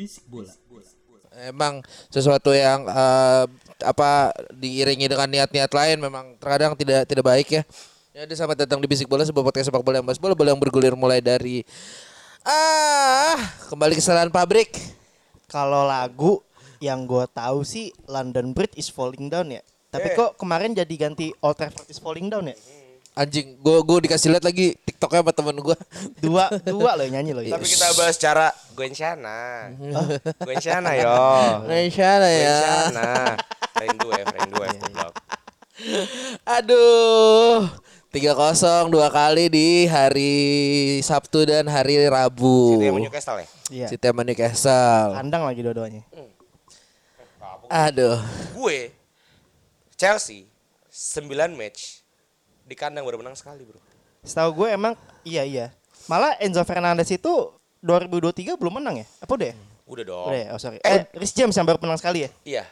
Bisik bola. Emang sesuatu yang eh, apa diiringi dengan niat-niat lain memang terkadang tidak tidak baik ya. Ya, udah selamat datang di Bisik Bola sebuah podcast sepak bola yang bahas bola bola yang bergulir mulai dari ah kembali kesalahan pabrik. Kalau lagu yang gue tahu sih London Bridge is falling down ya. Tapi kok kemarin jadi ganti Old Trafford is falling down ya? Anjing, gue gue dikasih lihat lagi TikToknya sama temen gue. Dua dua loh nyanyi loh. Tapi kita bahas secara Gwensyana. Gwensyana yo. Lah ya. Ya, rindu ya. goblok. Aduh. 3-0 dua kali di hari Sabtu dan hari Rabu. Mau Newcastle ya? Iya. Newcastle. Kandang lagi dua-duanya. Aduh. Gue Chelsea 9 match di kandang baru menang sekali, Bro. Setahu gue emang iya iya. Malah Enzo Fernandez itu 2023 belum menang ya? Apa udah ya? Udah dong. Udah ya? Oh sorry. Eh. Eh, Rhys James yang baru menang sekali ya? Iya.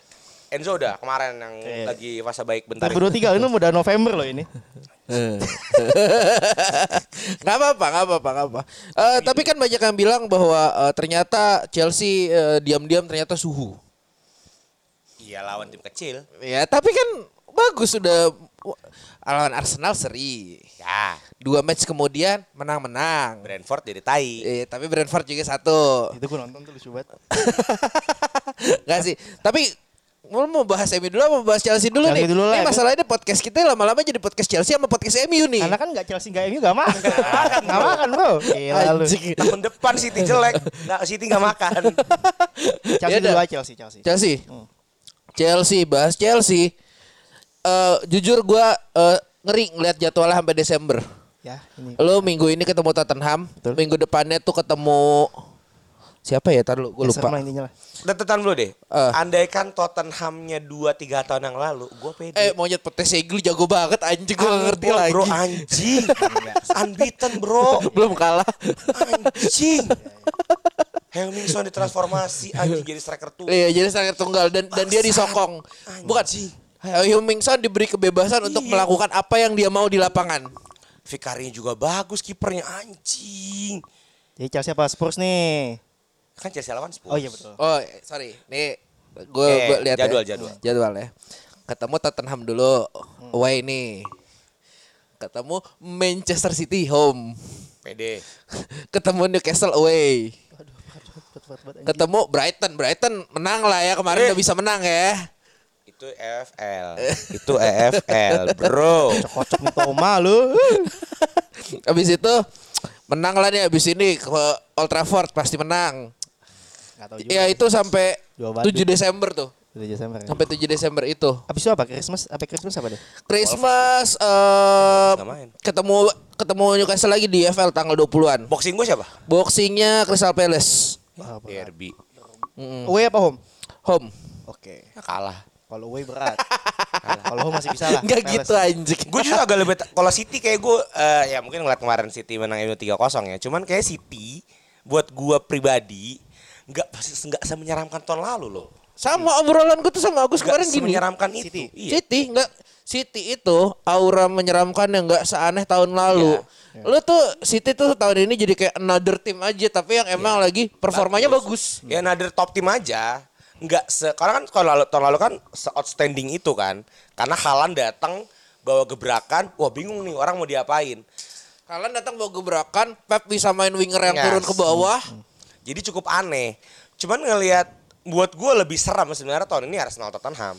Enzo udah kemarin yang Oke. lagi fase baik bentar. 2023 ini udah November loh ini. Gak apa-apa, gak apa-apa, gak apa. Eh, tapi kan banyak yang bilang bahwa eh, ternyata Chelsea eh, diam-diam ternyata suhu. Iya lawan tim kecil. Ya, tapi kan bagus sudah lawan Arsenal seri. Ya, Dua match kemudian menang-menang. Brentford jadi tai. Eh, tapi Brentford juga satu. Itu gue nonton tuh lucu banget. Gak sih. Tapi mau mau bahas MU dulu mau bahas Chelsea dulu Chelsea nih. dulu lah, Ini ya. masalahnya podcast kita lama-lama jadi podcast Chelsea sama podcast MU nih. Karena kan gak Chelsea gak MU gak makan. Gak makan bro. Gila lu. Tahun depan City jelek. Nggak City nggak makan. Chelsea Ya dulu aja Chelsea. Chelsea. Chelsea. Hmm. Chelsea bahas Chelsea. Eh jujur gua eh, ngeri ngeliat jadwalnya sampai Desember. Ya ini. Lo minggu ini ketemu Tottenham, minggu depannya tuh ketemu siapa ya? Tar lu, gue Ya, lupa. intinya lah. Detetan dulu deh. Eh. Andaikan Tottenhamnya 2-3 tahun yang lalu, gue pede. Eh monyet petes Segli jago banget anjing gue ngerti lagi. Bro anjing. Unbeaten bro. Belum kalah. Anjing. Helmingson ditransformasi anjing jadi striker tuh. Iya jadi striker tunggal dan dan dia disokong. Bukan sih. Mingson diberi kebebasan untuk Iya. melakukan apa yang dia mau di lapangan. Vikarinya juga bagus kipernya anjing. Jadi Chelsea apa Spurs nih? Kan Chelsea lawan Spurs. Oh iya betul. Oh sorry, nih gue Eh, gue lihat jadwal, ya. jadwal. jadwal ya. Ketemu Tottenham dulu, Hmm. away nih. Ketemu Manchester City home. PD. Ketemu Newcastle away. Ketemu Brighton, Brighton menang lah ya kemarin Eh. udah bisa menang ya. Itu EFL. Itu EFL, bro. Kocok nih Toma lu. Habis itu menang lah nih habis ini ke Old Trafford pasti menang. Juga. Ya itu sampai Dua badu. 7 Desember tuh. Udah Desember. ya. Sampai 7 Desember itu. Habis itu apa? Christmas? Apa Christmas apa deh? Christmas eh main. ketemu ketemu Newcastle lagi di FL tanggal 20-an. Boxing gue siapa? Boxingnya Crystal Palace. Derby. Away apa home? Home. Oke. Ya, kalah. Kalau away berat. Kalau home masih bisa lah. Enggak gitu anjing. Gue juga agak lebih kalau City kayak gue eh, ya mungkin ngeliat kemarin City menang MU 3-0 ya. Cuman kayak City buat gue pribadi nggak pasti nggak semenyeramkan tahun lalu loh. Sama obrolan gue tuh sama Agus Nggak kemarin gini. semenyeramkan itu. City. Iya. City enggak City itu aura menyeramkan yang enggak seaneh tahun lalu. Iya. Lu tuh City tuh tahun ini jadi kayak another team aja tapi yang emang lagi performanya bagus. Ya nader top tim aja. Nggak se karena kan kalau lalu, tahun lalu kan se outstanding itu kan. Karena Halan datang bawa gebrakan, wah bingung nih orang mau diapain. Kalian datang bawa gebrakan, Pep bisa main winger yang Yes. turun ke bawah. Jadi cukup aneh. Cuman ngelihat buat gue lebih seram sebenarnya tahun ini Arsenal Tottenham.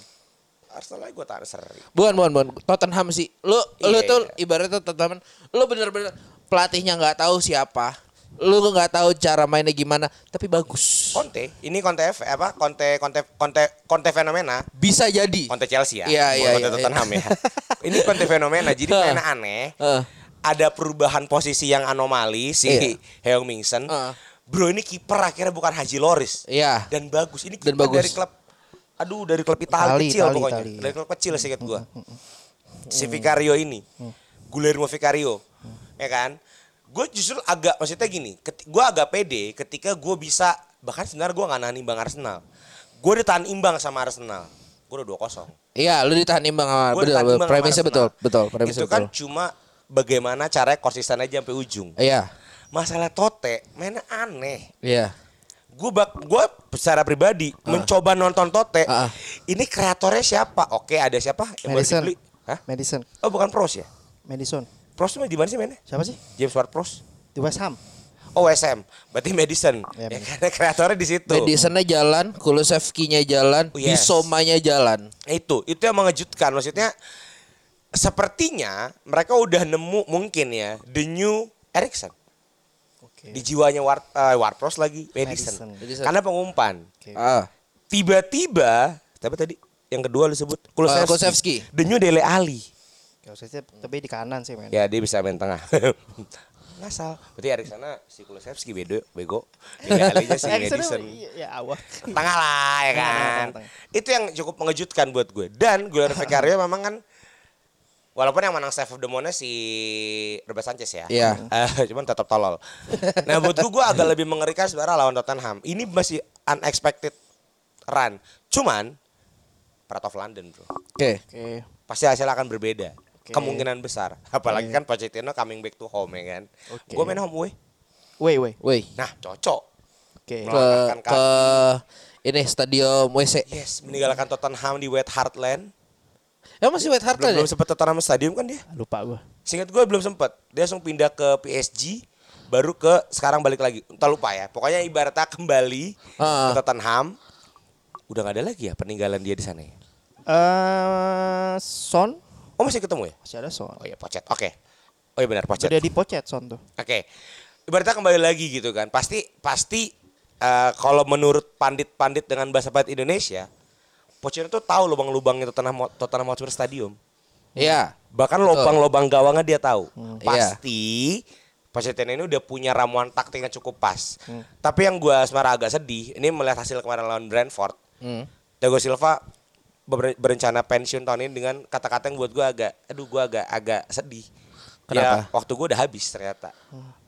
Arsenal aja gue taruh seri. Bukan, bukan, bukan. Tottenham sih. Lu lu Iya, tuh iya. ibaratnya Tottenham. Lu bener-bener pelatihnya nggak tahu siapa. Lu nggak tahu cara mainnya gimana, tapi bagus. Conte, ini Conte F, apa? Conte Conte Conte Conte fenomena. Bisa jadi. Conte Chelsea ya. Iya, iya, Conte iya, Tottenham ya. ini Conte fenomena. Jadi mainnya aneh. Heeh. Ada perubahan posisi yang anomali si Iya. Heung Mingsen. Heeh. Bro ini kiper akhirnya bukan Haji Loris. Iya. Dan bagus. Ini Dan kiper bagus. dari klub Aduh dari klub Italia Itali, kecil Itali, pokoknya. Itali, Dari klub kecil seingat gua. Si Vicario ini. Guillermo Vicario. Ya kan? Gue justru agak maksudnya gini, gue agak pede ketika gue bisa bahkan sebenarnya gue nggak nahan imbang Arsenal. Gue ditahan imbang sama Arsenal. Gue udah 2-0. Iya, lu ditahan imbang sama Gua betul, ditahan betul. imbang sama Premisnya betul, betul, premisnya Itu kan betul. cuma bagaimana caranya konsisten aja sampai ujung. Iya, Masalah Tote mainnya aneh. iya. Gue bak, gue secara pribadi mencoba nonton Tote. Ah. Ini kreatornya siapa? Oke, ada siapa? Madison. Hah? Madison. Oh, bukan Pros ya? Madison. Pros tuh di mana sih mainnya? Siapa sih? James Ward-Prowse. Di West Ham. Oh, SM. Berarti Madison. Iya, ya, Madison. karena kreatornya di situ. Madisonnya jalan, Kulusevski-nya jalan, Oh, yes. Bisomanya jalan. Itu, itu yang mengejutkan. Maksudnya sepertinya mereka udah nemu mungkin ya the new Erikson. Oke. Di jiwanya Ward, eh, Ward-Prowse lagi Madison. Madison. Karena pengumpan. Oke. Ah, Tiba-tiba, tapi tadi yang kedua lu sebut Kulusevski. Eh, Kulusevski. The new Dele Ali. Kalau saya tapi di kanan sih men. Ya dia bisa main tengah. Ngasal. Berarti Erikson si Kulusevski bedo, bego. Dele Alinya si iya, ya awal. tengah lah ya kan. tengah, tengah. Itu yang cukup mengejutkan buat gue. Dan Guillermo Vicario memang kan walaupun yang menang Save of the Month si Robert Sanchez ya. Iya. Eh, cuman tetap tolol. Nah, buat gue gue agak lebih mengerikan sebenarnya lawan Tottenham. Ini masih unexpected run. Cuman Prat of London, Bro. Oke. Oke. Pasti hasilnya akan berbeda. Oke. Kemungkinan besar. Apalagi kan Pochettino coming back to home ya kan. Oke. Gue main home away. Wait, wait. Woi, Nah, cocok. Oke. ke Melawan ke ini stadion WC. Yes, meninggalkan Tottenham di Wet Hart Lane. Ya masih White Hart belum, ya? belum sempat Tottenham Stadium kan dia? Lupa gua. Singkat gue belum sempat. Dia langsung pindah ke PSG, baru ke sekarang balik lagi. Entah lupa ya. Pokoknya ibaratnya kembali Ah. ke Tottenham. Udah gak ada lagi ya peninggalan dia di sana ya. Eh, Son Oh masih ketemu ya? masih ada Son. Oh iya Pocet. Oke. Oh iya benar Pocet. Udah di Pocet Son tuh. Oke. Ibaratnya kembali lagi gitu kan. Pasti pasti eh, kalau menurut pandit-pandit dengan bahasa pandit Indonesia, Pochettino tuh tahu lubang-lubangnya Tottenham Tottenham Hotspur Stadium. Iya. Bahkan lubang-lubang gawangnya dia tahu. Iya. Pasti Pochettino ini udah punya ramuan taktik yang cukup pas. Tapi yang gua sebenarnya agak sedih, ini melihat hasil kemarin lawan Brentford. Hmm. Thiago Silva berencana pensiun tahun ini dengan kata-kata yang buat gua agak aduh gua agak agak sedih. Kenapa? Ya, waktu gua udah habis ternyata.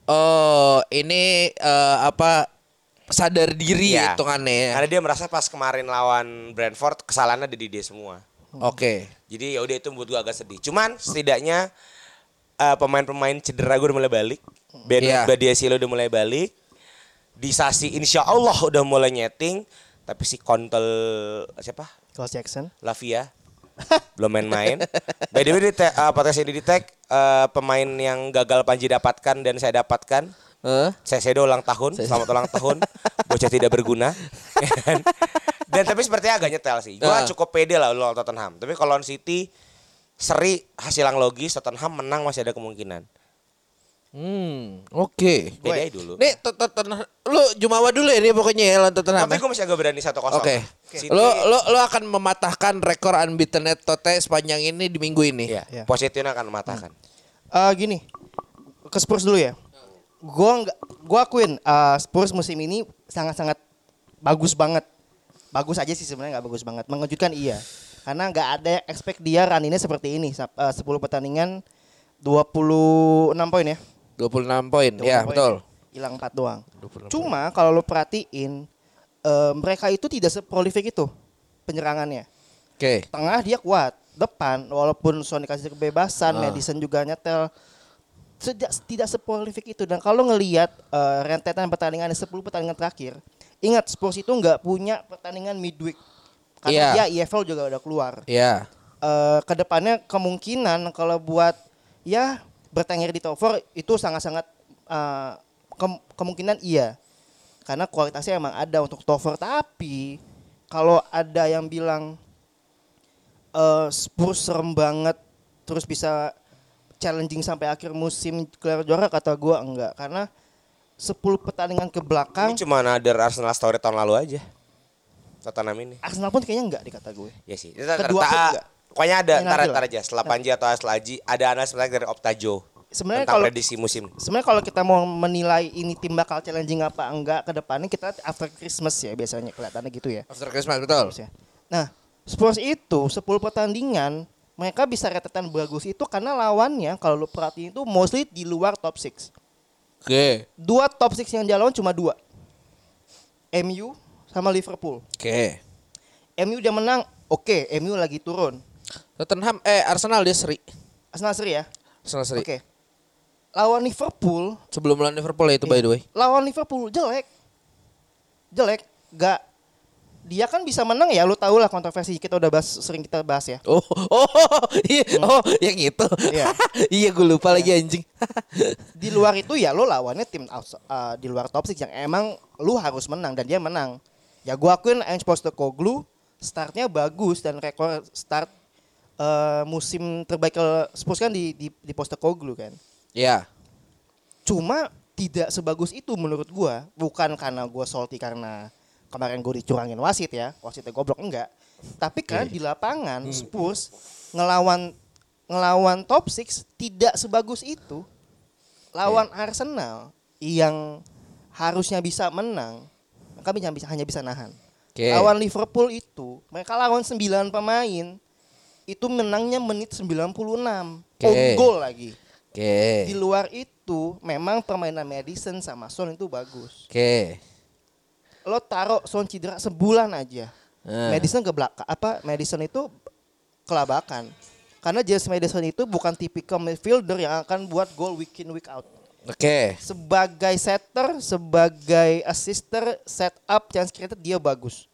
Oh, ini eh, apa sadar diri Iya. hitungannya ya. Karena dia merasa pas kemarin lawan Brentford kesalahannya ada di dia semua. Oke. Jadi ya udah itu buat gua agak sedih. Cuman setidaknya eh, pemain-pemain cedera gue udah mulai balik. Ben Iya. Badiashile udah mulai balik. Di Sasi insya Allah udah mulai nyeting. Tapi si Kontel siapa? Cole Jackson. Lavia belum main-main. By the way di te- eh, podcast ini di tag eh, pemain yang gagal Panji dapatkan dan saya dapatkan. Saya Sedo ulang tahun, selamat ulang tahun. Bocah tidak berguna. Dan tapi sepertinya agak nyetel sih. Gua Ah. cukup pede lah lawan Tottenham. Tapi kalau City seri hasil yang logis Tottenham menang masih ada kemungkinan. Hmm, oke. Beda aja dulu. Nih, Tottenham lu Jumawa dulu ya nih pokoknya ya lawan Tottenham. Tapi ya? gue masih agak berani 1-0. Oke. City, Lo lo lo akan mematahkan rekor unbeaten Tote sepanjang ini di minggu ini. Iya, Iya. Pochettino akan mematahkan. Eh gini. Ke Spurs dulu ya. Gua nggak gua akuin eh, Spurs musim ini sangat-sangat bagus banget. Bagus aja sih sebenarnya nggak bagus banget. Mengejutkan iya. Karena nggak ada yang expect dia run ini seperti ini. Sap- eh, 10 pertandingan 26 poin ya. 26 poin. 26 Ya, poin. betul. Hilang 4 doang. Cuma kalau lo perhatiin eh, mereka itu tidak seprolifik itu penyerangannya. Oke. Tengah dia kuat, depan walaupun Son dikasih kebebasan, Ah. Madison juga nyetel tidak tidak seprolifik itu dan kalau ngelihat eh, rentetan pertandingan 10 pertandingan terakhir, ingat Spurs itu nggak punya pertandingan midweek. Karena Iya. dia EFL juga udah keluar. Ya. Eh ke depannya kemungkinan kalau buat ya bertengger di top 4 itu sangat-sangat eh, kem- kemungkinan iya karena kualitasnya emang ada untuk top 4 tapi kalau ada yang bilang eh Spurs serem banget terus bisa challenging sampai akhir musim gelar juara kata gua enggak karena 10 pertandingan ke belakang Ini cuma ada Arsenal story tahun lalu aja. Tottenham ini. Arsenal pun kayaknya enggak di kata gue. Ya sih. Kedua Kedua klub enggak. Pokoknya ada ntar, ntar aja setelah Panji atau Aslaji ada analis menarik dari Optajo Sebenarnya kalau prediksi musim. sebenarnya kalau kita mau menilai ini tim bakal challenging apa enggak ke depannya kita after Christmas ya biasanya kelihatannya gitu ya. After Christmas betul. Ya. Nah, Spurs itu 10 pertandingan mereka bisa retetan bagus itu karena lawannya kalau lu perhatiin itu mostly di luar top 6. Oke. Dua top 6 yang dia lawan cuma dua. MU sama Liverpool. Oke. MU dia menang, oke, MU lagi turun. Tottenham eh Arsenal dia seri. Arsenal seri ya. Arsenal seri. Oke. Lawan Liverpool, Sebelum lawan Liverpool ya itu by the way. lawan Liverpool jelek. Jelek, gak dia kan bisa menang ya, lu tau lah kontroversi kita udah bahas sering kita bahas ya. Oh, oh, iya, oh, yang itu. Iya. iya, gue lupa lagi anjing. Di luar itu ya lu lawannya tim uh, di luar top 6 yang emang lu harus menang dan dia menang. Ya gua akuin Ange Postecoglou startnya bagus dan rekor start uh, musim terbaik ke Spurs kan di di, di Postecoglou kan. ya. Cuma tidak sebagus itu menurut gua, bukan karena gua salty karena kemarin gue dicurangin wasit ya, wasitnya goblok enggak. Tapi karena di lapangan Spurs ngelawan ngelawan top 6 tidak sebagus itu. Lawan Arsenal yang harusnya bisa menang, kami hanya bisa hanya bisa nahan. Oke. Lawan Liverpool itu, mereka lawan 9 pemain itu menangnya menit 96. Oke. On goal lagi. Oke. Di luar itu memang permainan Madison sama Son itu bagus. Oke. Lo taruh Son cedera sebulan aja. Eh. Madison ke belakang apa Madison itu kelabakan. Karena James Madison itu bukan tipikal midfielder yang akan buat gol week in week out. Oke. Sebagai setter, sebagai assister, set up, chance creator dia bagus.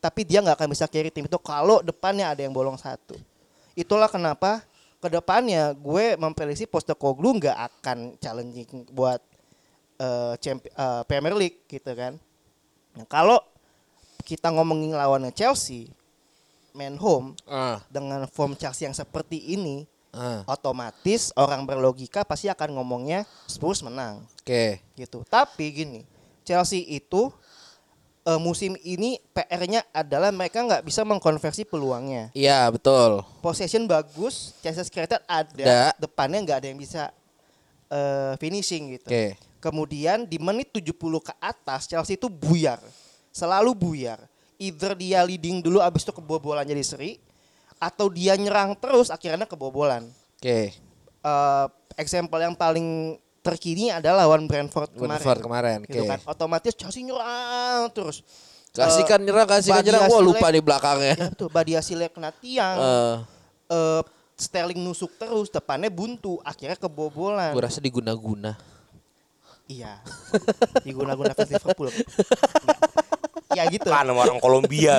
Tapi dia nggak akan bisa carry tim itu kalau depannya ada yang bolong satu. Itulah kenapa ke depannya gue memprediksi Postecoglou nggak akan challenging buat champ- eh, Premier League gitu kan. Nah, kalau kita ngomongin lawannya Chelsea, main home Ah, dengan form Chelsea yang seperti ini, ah. otomatis orang berlogika pasti akan ngomongnya Spurs menang Oke. gitu. Tapi gini, Chelsea itu eh, musim ini PR-nya adalah mereka nggak bisa mengkonversi peluangnya. Iya, betul. Possession bagus, chances created ada, Ada. depannya nggak ada yang bisa eh, finishing gitu. Oke. Kemudian di menit 70 ke atas Chelsea itu buyar. Selalu buyar. Either dia leading dulu abis itu kebobolan jadi seri atau dia nyerang terus akhirnya kebobolan. Oke. Eh example yang paling terkini adalah lawan Brentford kemarin. Brentford kemarin, Gitu oke. kan. Otomatis Chelsea nyerang terus. Kasihkan Eh, nyerang, kasihkan nyerang. Wah, lupa di belakangnya. Ya betul, Badia kena tiang. Eh, Eh, Sterling nusuk terus, depannya buntu, akhirnya kebobolan. gue rasa diguna-guna. Iya. Diguna-guna fans Liverpool. ya gitu. Kan orang Kolombia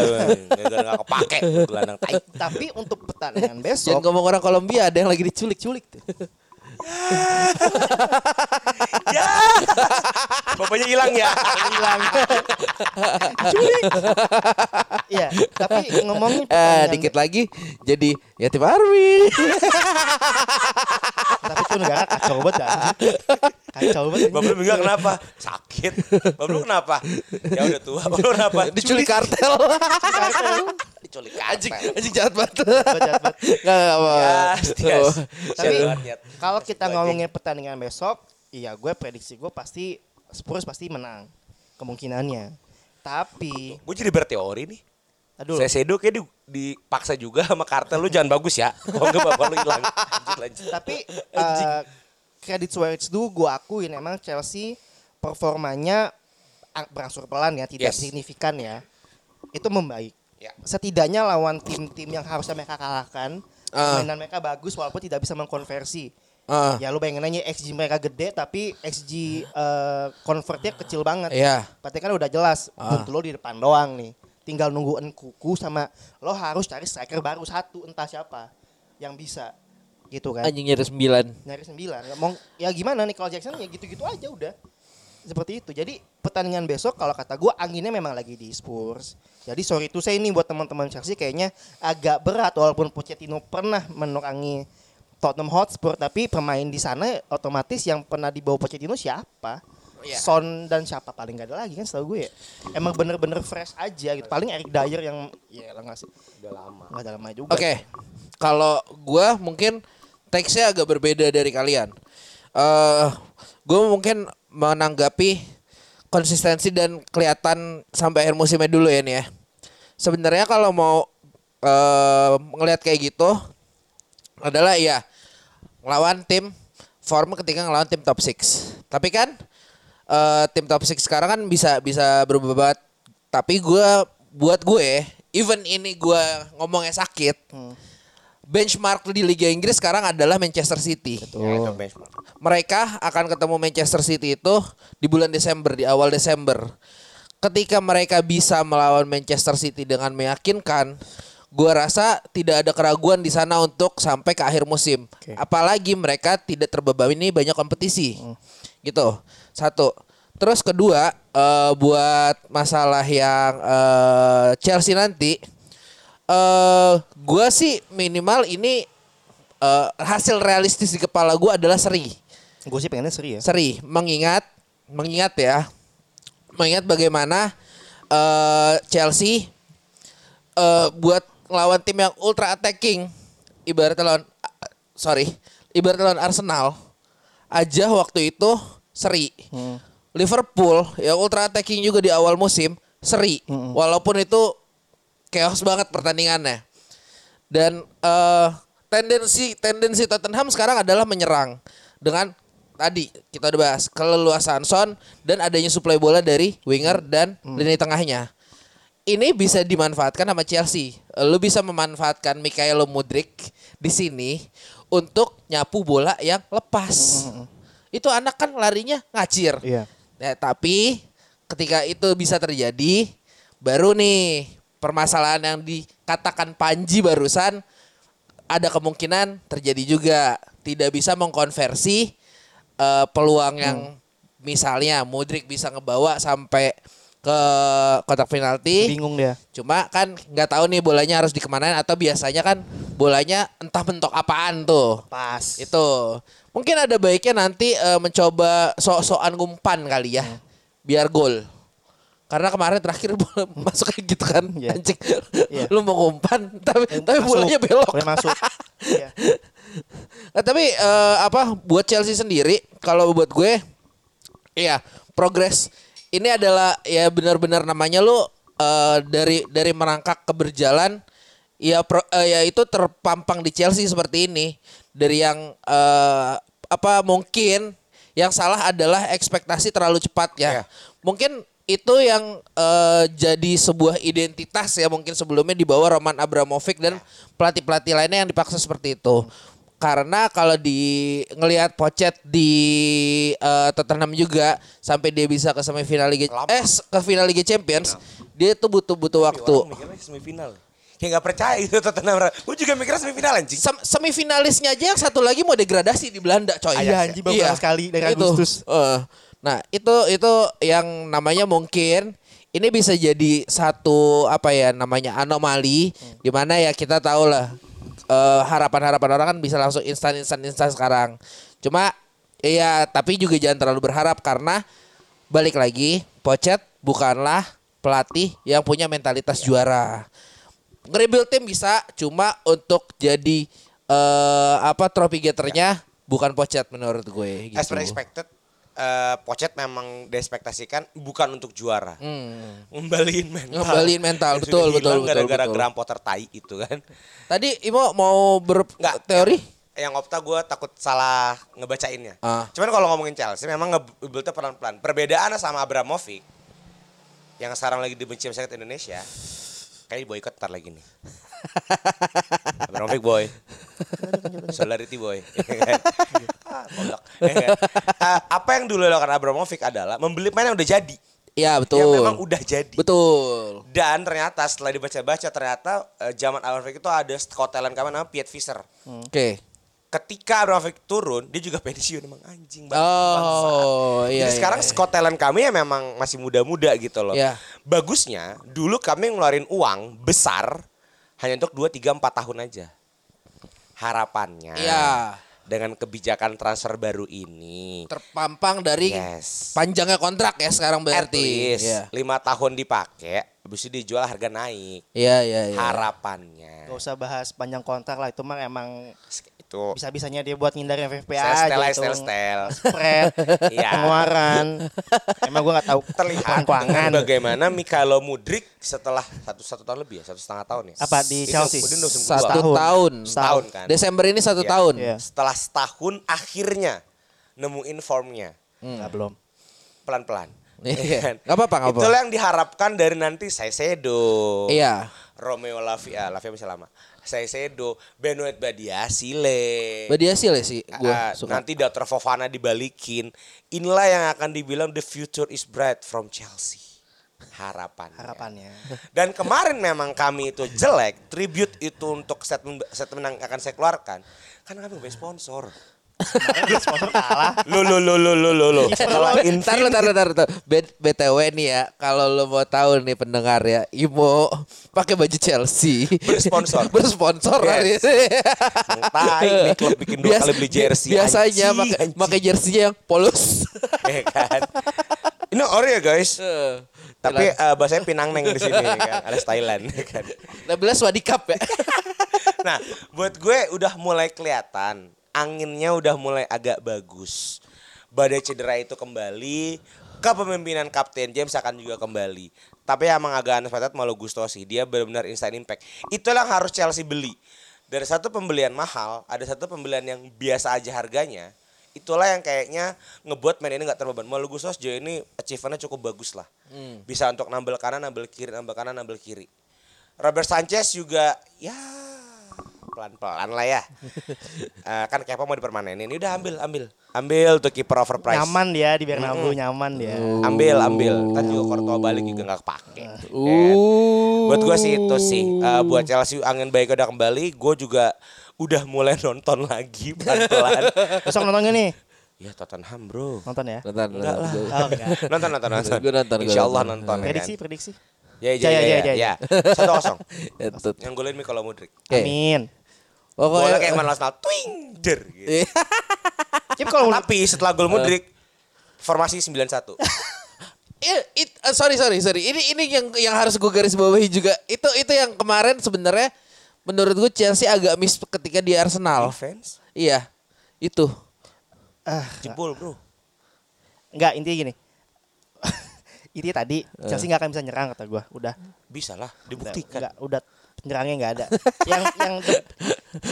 gara nggak kepake gelandang tai. Tapi untuk pertandingan Jangan besok ngomong orang Kolombia, ada yang lagi diculik-culik tuh. Ya. Bapaknya hilang ya. hilang. Iya, tapi ngomongin Eh, dikit lagi jadi yatim army. tapi itu negara kacau banget ya. Kacau banget. Bapak enggak kenapa? Sakit. Bapak kenapa? Ya udah tua. Bapak kenapa? Diculik kartel. Diculik anjing, kartel. anjing jahat banget. Jahat banget. Enggak enggak apa. Yes, yes. Tapi kalau kita ngomongin pertandingan besok, iya gue prediksi gue pasti Spurs pasti menang kemungkinannya. Tapi, Gue jadi berteori nih. aduh, Saya sedo kayak di, dipaksa juga sama kartel lu jangan bagus ya. Kalau enggak bapak lu hilang. Lanjut lanjut. tapi eh, credit where it's due, gue akuin emang Chelsea performanya ang- berangsur pelan ya, tidak Yes. signifikan ya. Itu membaik. Ya. Setidaknya lawan tim-tim yang harusnya mereka kalahkan, Ah. permainan mereka bagus walaupun tidak bisa mengkonversi. Ah, Ya lu bayangin aja XG mereka gede tapi XG eh, convertnya kecil banget. iya. Berarti kan udah jelas Ah. buntu lo di depan doang nih. Tinggal nunggu Nkuku sama lo harus cari striker baru satu entah siapa yang bisa gitu kan. Anjing nyari sembilan. Nyari sembilan. Mau ya gimana nih kalau Jackson ya gitu-gitu aja udah. Seperti itu. Jadi pertandingan besok kalau kata gua anginnya memang lagi di Spurs. Jadi sorry itu saya ini buat teman-teman Chelsea kayaknya agak berat walaupun Pochettino pernah menurangi Tottenham Hotspur tapi pemain di sana otomatis yang pernah dibawa Pochettino siapa? Iya. Son dan siapa paling gak ada lagi kan setahu gue ya. Emang bener-bener fresh aja gitu. Paling Eric Dyer yang ya lah nggak sih. Udah lama. Nggak ada lama juga. Oke, kalau gua mungkin teksnya agak berbeda dari kalian. Eh, gue mungkin menanggapi konsistensi dan kelihatan sampai akhir musimnya dulu ya nih ya. Sebenarnya kalau mau eh ngelihat kayak gitu adalah ya ngelawan tim form ketika ngelawan tim top 6. Tapi kan eh tim top 6 sekarang kan bisa bisa berubah banget. Tapi gua buat gue even ini gua ngomongnya sakit. Benchmark di Liga Inggris sekarang adalah Manchester City. Ya, itu benchmark. Mereka akan ketemu Manchester City itu di bulan Desember, di awal Desember. Ketika mereka bisa melawan Manchester City dengan meyakinkan, gua rasa tidak ada keraguan di sana untuk sampai ke akhir musim. Oke. Apalagi mereka tidak terbebani banyak kompetisi. Gitu. Satu. Terus kedua, eh, buat masalah yang eh, Chelsea nanti eh gua sih minimal ini eh, hasil realistis di kepala gua adalah seri Gue sih pengennya seri ya. seri mengingat mengingat ya mengingat bagaimana eh, Chelsea eh, buat lawan tim yang ultra attacking ibaratnya lawan sorry ibaratnya lawan Arsenal aja waktu itu seri. Liverpool yang ultra attacking juga di awal musim seri. Walaupun itu chaos banget pertandingannya. Dan eh, tendensi tendensi Tottenham sekarang adalah menyerang dengan tadi kita udah bahas keleluasan Son dan adanya suplai bola dari winger dan lini tengahnya. Ini bisa dimanfaatkan sama Chelsea. Lu bisa memanfaatkan Mikaelo Mudrik di sini untuk nyapu bola yang lepas. Itu anak kan larinya ngacir. Iya. Ya, tapi ketika itu bisa terjadi, baru nih permasalahan yang dikatakan Panji barusan ada kemungkinan terjadi juga tidak bisa mengkonversi eh, peluang yang misalnya Mudrik bisa ngebawa sampai ke kotak penalti. Bingung dia. Cuma kan nggak tahu nih bolanya harus dikemanain atau biasanya kan bolanya entah bentuk apaan tuh. Pas. Itu. Mungkin ada baiknya nanti eh, mencoba sok-sokan ngumpan kali ya. Biar gol. Karena kemarin terakhir bola masuk kayak gitu kan. Iya. Anjing. Iya. Lu mau ngumpan tapi tapi Masuk. bolanya belok. Boleh masuk. Iya. Nah, tapi eh, apa buat Chelsea sendiri kalau buat gue iya progres ini adalah ya benar-benar namanya lu eh, dari dari merangkak ke berjalan ya pro, eh, ya itu terpampang di Chelsea seperti ini dari yang eh, apa mungkin yang salah adalah ekspektasi terlalu cepat ya. Iya. Mungkin itu yang eh, jadi sebuah identitas ya mungkin sebelumnya di bawah Roman Abramovich dan pelatih-pelatih lainnya yang dipaksa seperti itu. Karena kalau di ngelihat Pochet di eh, Tottenham juga sampai dia bisa ke semifinal Liga Lama. eh ke final Liga Champions, dia tuh butuh butuh waktu. Semifinal. Kayak gak percaya itu Tottenham. Gue juga mikirnya semifinal anjing. Sem- semifinalisnya aja yang satu lagi mau degradasi di Belanda coy. Iya, anjing, baru kelas sekali dari Agustus. Eh, nah itu itu yang namanya mungkin ini bisa jadi satu apa ya namanya anomali di mana ya kita tahu lah eh, harapan-harapan orang kan bisa langsung instan instan instan sekarang. Cuma iya tapi juga jangan terlalu berharap karena balik lagi Pochet bukanlah pelatih yang punya mentalitas juara. Nge-rebuild tim bisa, cuma untuk jadi eh apa trophy getternya bukan Pochet menurut gue gitu. As per expected, eh Pochet memang diekspektasikan bukan untuk juara. Hmm. Ngembaliin mental. Ngembaliin mental, betul, betul, hilang betul, Gara-gara betul. Graham Potter tai itu kan. Tadi Imo mau Nggak, berteori? Yang Opta gue takut salah ngebacainnya. Ah. Cuman kalau ngomongin Chelsea memang ngebuildnya pelan-pelan. Perbedaannya sama Abramovich yang sekarang lagi dibenci masyarakat Indonesia. Kayaknya boykot ntar lagi nih. Abramovich boy. Solidarity boy. Ah, apa yang dulu dilakukan Abramovich adalah membeli pemain yang udah jadi. Ya betul. Yang memang udah jadi. Betul. Dan ternyata setelah dibaca-baca ternyata eh, zaman Abramovich itu ada scout talent kami namanya Piet Fischer. Oke. Ketika Abramovich turun, dia juga pensiun emang anjing banget. Oh, iya. Jadi sekarang iya. talent kami ya memang masih muda-muda gitu loh. Iya. Bagusnya dulu kami ngeluarin uang besar hanya untuk 2 3 4 tahun aja. Harapannya Iya. dengan kebijakan transfer baru ini. Terpampang dari Yes. panjangnya kontrak ya sekarang At berarti. least Iya. lima tahun dipakai, habis itu dijual harga naik. Iya iya iya. Harapannya Gak usah bahas panjang kontrak lah itu mah emang itu bisa-bisanya dia buat ngindarin FFP aja stel itu. stel stel. Spread, Iya. pengeluaran. Emang gue gak tahu Terlihat keuangan. bagaimana Mikhailo Mudrik setelah satu satu tahun lebih ya, satu setengah tahun ya. Apa, di Itu Chelsea? Satu. Setahun. tahun. Setahun kan. Desember ini satu Iya. tahun. Iya. Setelah setahun akhirnya nemuin formnya Nggak, belum. pelan-pelan. Iya. Iya kan? Nggak apa-apa, nggak apa-apa. Itulah yang diharapkan dari nanti Saicedo. Iya. Romeo Lavia, Lavia masih lama. Saicedo, Benoit Badiashile. Badiasil ya sih Ah, gua suka. nanti Dr. Fofana dibalikin. Inilah yang akan dibilang the future is bright from Chelsea. Harapan. Harapannya. Dan kemarin memang kami itu jelek, tribute itu untuk statement statement yang akan saya keluarkan. Karena kami punya sponsor. Sponsor kalah. Lo lo lo lo. Kalau Ntar lu, ntar lu, ntar lu, ntar lu. B- BTW nih ya, kalau lu mau tahu nih pendengar ya, Imo pakai baju Chelsea. Bersponsor. Bersponsor Yes. Tai nih klub bikin dua Bias- kali beli jersey. Biasanya pakai pakai jersey yang polos. Ya kan. Ini ori ya guys. Tapi eh, bahasanya Pinang Neng di sini kan, alias Thailand ya kan. Labelnya Swadikap ya. Nah, buat gue udah mulai kelihatan anginnya udah mulai agak bagus. Badai cedera itu kembali, kepemimpinan Kapten James akan juga kembali. Tapi emang agak unexpected malu Gustosi, dia benar-benar instant impact. Itulah yang harus Chelsea beli. Dari satu pembelian mahal, ada satu pembelian yang biasa aja harganya. Itulah yang kayaknya ngebuat main ini nggak terbeban. Malu Gustos sejauh ini achievementnya cukup bagus lah. Bisa untuk nambel kanan, nambel kiri, nambel kanan, nambel kiri. Robert Sanchez juga ya pelan-pelan lah ya. Eh, kan Kepa mau dipermanenin. Ini udah ambil, ambil. Ambil tuh keeper overprice. Nyaman dia di Bernabeu, nyaman dia. Ambil, ambil. Kan juga Courtois balik juga nggak kepake. Uh. Buat gue sih itu sih. Eh, buat Chelsea angin baik udah kembali. Gue juga udah mulai nonton lagi pelan-pelan. Besok nonton gak nih? ya Tottenham bro. Nonton ya? Nonton, Enggak lah. nonton. Oh, enggak. Nonton, nonton, nonton. Gua nonton, gua Insya Allah nonton. nonton. ya Prediksi, kan? prediksi. Ya, ya, ya, ya, ya. Satu kosong. Yang golin Mikolo Mudrik. Oke. Amin. Pokoknya Bola kayak kemarin Arsenal, twing, der. Gitu. Iya. Tapi kalau Tapi setelah gol Mudrik, formasi 9-1. Iya, it- eh, sorry sorry sorry. Ini ini yang yang harus gue garis bawahi juga. Itu itu yang kemarin sebenarnya menurut gue Chelsea agak miss ketika di Arsenal. Defense, Iya, itu. ah, jebol bro. enggak intinya gini. intinya tadi Chelsea nggak akan bisa nyerang kata gua. Udah. Bisa lah, Udah, dibuktikan. enggak, udah penyerangnya nggak ada. yang yang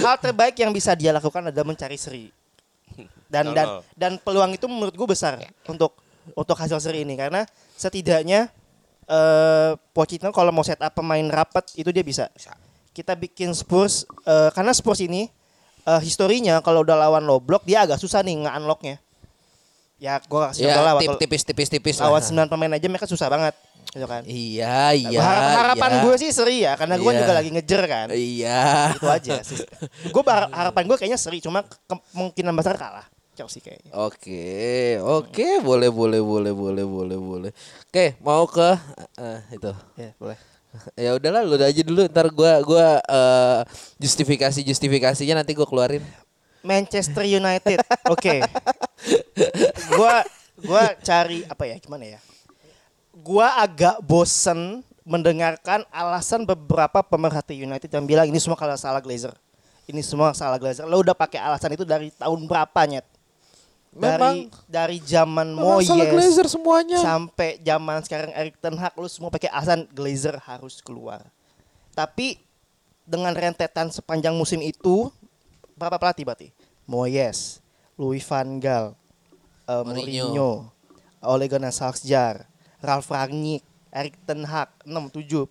hal terbaik yang bisa dia lakukan adalah mencari seri. Dan Nol, dan nol. dan peluang itu menurut gue besar untuk untuk hasil seri ini karena setidaknya eh Pochettino kalau mau setup pemain rapat itu dia bisa. Bisa. Kita bikin Spurs eh, karena Spurs ini eh, historinya kalau udah lawan low block dia agak susah nih nge-unlocknya. Ya gue kasih Ya, tipis tipis tipis lawan. 9 pemain aja mereka susah banget gitu kan. Iya, iya. Har- harapan iya. gue sih seri ya karena gue Iya. juga lagi ngejer kan. Iya. Itu aja sih. Gue harapan gue kayaknya seri cuma ke- kemungkinan besar kalah Chelsea kayaknya. Oke, oke, boleh, boleh, boleh, boleh, boleh, boleh. Oke, mau ke eh, itu. Ya, boleh. Ya udahlah, lu aja dulu. Ntar gua, gua eh, justifikasi justifikasinya nanti gua keluarin. Manchester United. Oke. Gua gua cari apa ya gimana ya? Gua agak bosen mendengarkan alasan beberapa pemerhati United yang bilang ini semua kalau salah Glazer. Ini semua salah Glazer. Lo udah pakai alasan itu dari tahun berapa nyet? Dari Memang- dari zaman Memang salah Moyes Glazer semuanya. sampai zaman sekarang Erik Ten Hag lu semua pakai alasan Glazer harus keluar. Tapi dengan rentetan sepanjang musim itu berapa pelatih berarti? Moyes, Louis van Gaal, eh, Mourinho. Mourinho, Ole Gunnar Solskjaer, Ralf Rangnick, Erik Ten Hag, 6 7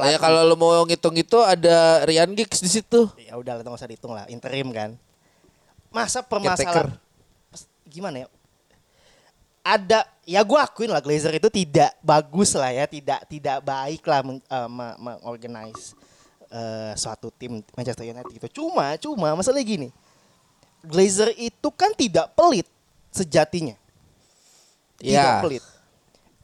Ya kalau lu mau ngitung itu ada Ryan Giggs di situ. ya udah nggak usah dihitung lah interim kan. Masa permasalahan gimana ya? Ada ya gue akuin lah Glazer itu tidak bagus lah ya tidak tidak baik lah men- eh, me- mengorganize eh, suatu tim Manchester United gitu. Cuma cuma masalah gini. Glazer itu kan tidak pelit sejatinya. Tidak Ya. pelit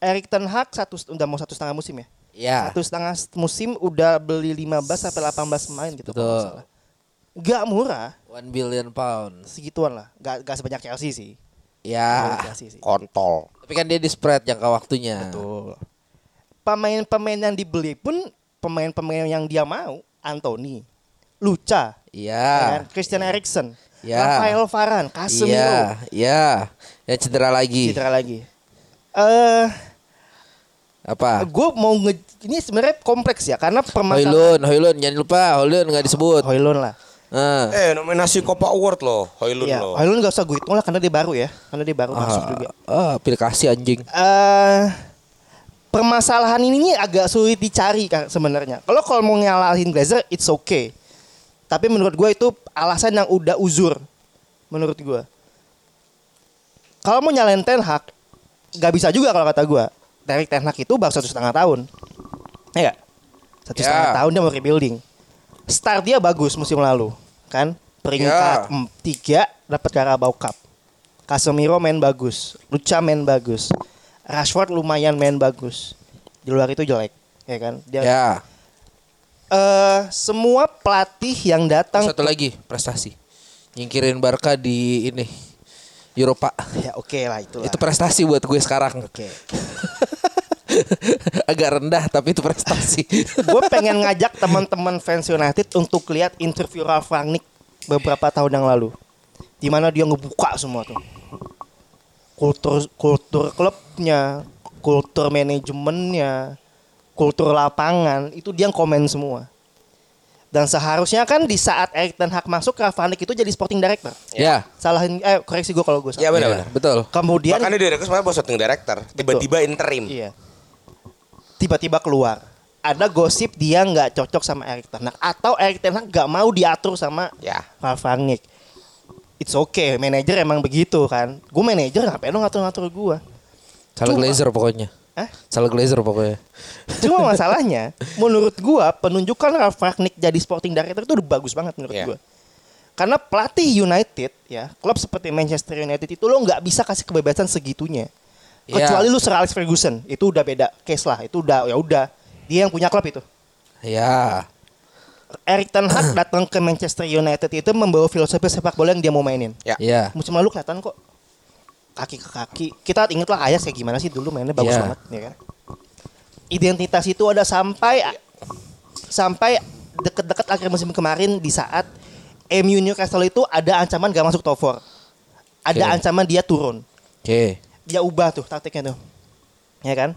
Erik Ten Hag satu udah mau satu setengah musim ya Ya. satu setengah musim udah beli 15 sampai 18 pemain gitu kalau nggak Betul. salah. Gak murah, One billion pounds. segituan lah. Gak, gak sebanyak Chelsea sih. Ya. Sebanyak Chelsea sih. Kontol. Tapi kan dia di spread jangka waktunya. Betul. Pemain-pemain yang dibeli pun pemain-pemain yang dia mau, Anthony, Luca, ya kan? Iya. Christian Eriksen, Ya. Rafael Varane, Casemiro, Iya, iya. Yang cedera lagi. cedera lagi. Eh, Apa? gue mau nge ini sebenarnya kompleks ya karena permasalahan Hoylun, Hoylun jangan lupa, Hoylun nggak disebut. Hoylun lah. Eh. Eh nominasi Copa Award loh, Hoylun Iya, loh. Hoylun gak usah gue hitung lah karena dia baru ya, karena dia baru masuk juga. Ah, aplikasi anjing. eh permasalahan ini agak sulit dicari kan sebenarnya. Kalau kalau mau nyalahin Glazer, it's okay. Tapi menurut gue itu alasan yang udah uzur. Menurut gue. Kalau mau nyalahin Ten Hag, nggak bisa juga kalau kata gue. Derek Ten Hag itu baru satu setengah tahun. Ya nggak? Satu Ya. setengah tahun dia mau rebuilding. Start dia bagus musim lalu, kan? Peringkat Ya. em, tiga dapat Carabao Cup. Casemiro main bagus, Luca main bagus, Rashford lumayan main bagus. Di luar itu jelek, ya kan? Dia Ya. eh, semua pelatih yang datang Satu lagi prestasi. Nyingkirin Barca di ini Eropa. ya oke lah itulah. Itu prestasi buat gue sekarang. Oke. Agak rendah tapi itu prestasi. Gue pengen ngajak teman-teman fans United untuk lihat interview Ralf Rangnick beberapa tahun yang lalu. Di mana dia ngebuka semua tuh. Kultur kultur klubnya, kultur manajemennya, kultur lapangan, itu dia yang komen semua. Dan seharusnya kan di saat Erik Ten Hag masuk, Ralf Rangnick itu jadi sporting director. ya. Salahin, eh koreksi gue kalau gue salah. Ya Ya, benar-benar. betul. Kemudian Makanya dia direkrut sebenarnya bos shooting director. Tiba-tiba interim. Iya. Tiba-tiba keluar. Ada gosip dia nggak cocok sama Erik Ten Hag atau Erik Ten Hag nggak mau diatur sama Ya. Ralf Rangnick. It's okay, manajer emang begitu kan. Gue manajer ngapain lo ngatur-ngatur gue? Salah Cuma- Glazer pokoknya. Hah? Salah Glazer pokoknya. Cuma masalahnya, menurut gua penunjukan Ralf Rangnick jadi sporting director itu udah bagus banget menurut Iya. gua. Karena pelatih United ya, klub seperti Manchester United itu lo nggak bisa kasih kebebasan segitunya. Iya. Kecuali lu Sir Alex Ferguson, itu udah beda case lah. Itu udah ya udah dia yang punya klub itu. Ya. Erik Ten Hag datang ke Manchester United itu membawa filosofi sepak bola yang dia mau mainin. Ya. Ya. Musim lalu kelihatan kok kaki ke kaki. Kita inget lah Ajax kayak gimana sih dulu mainnya bagus Iya. banget, ya kan? Identitas itu ada sampai sampai deket-deket akhir musim kemarin di saat MU Newcastle itu ada ancaman gak masuk top 4. Ada Oke. ancaman dia turun. Oke. Dia ubah tuh taktiknya tuh. Ya kan?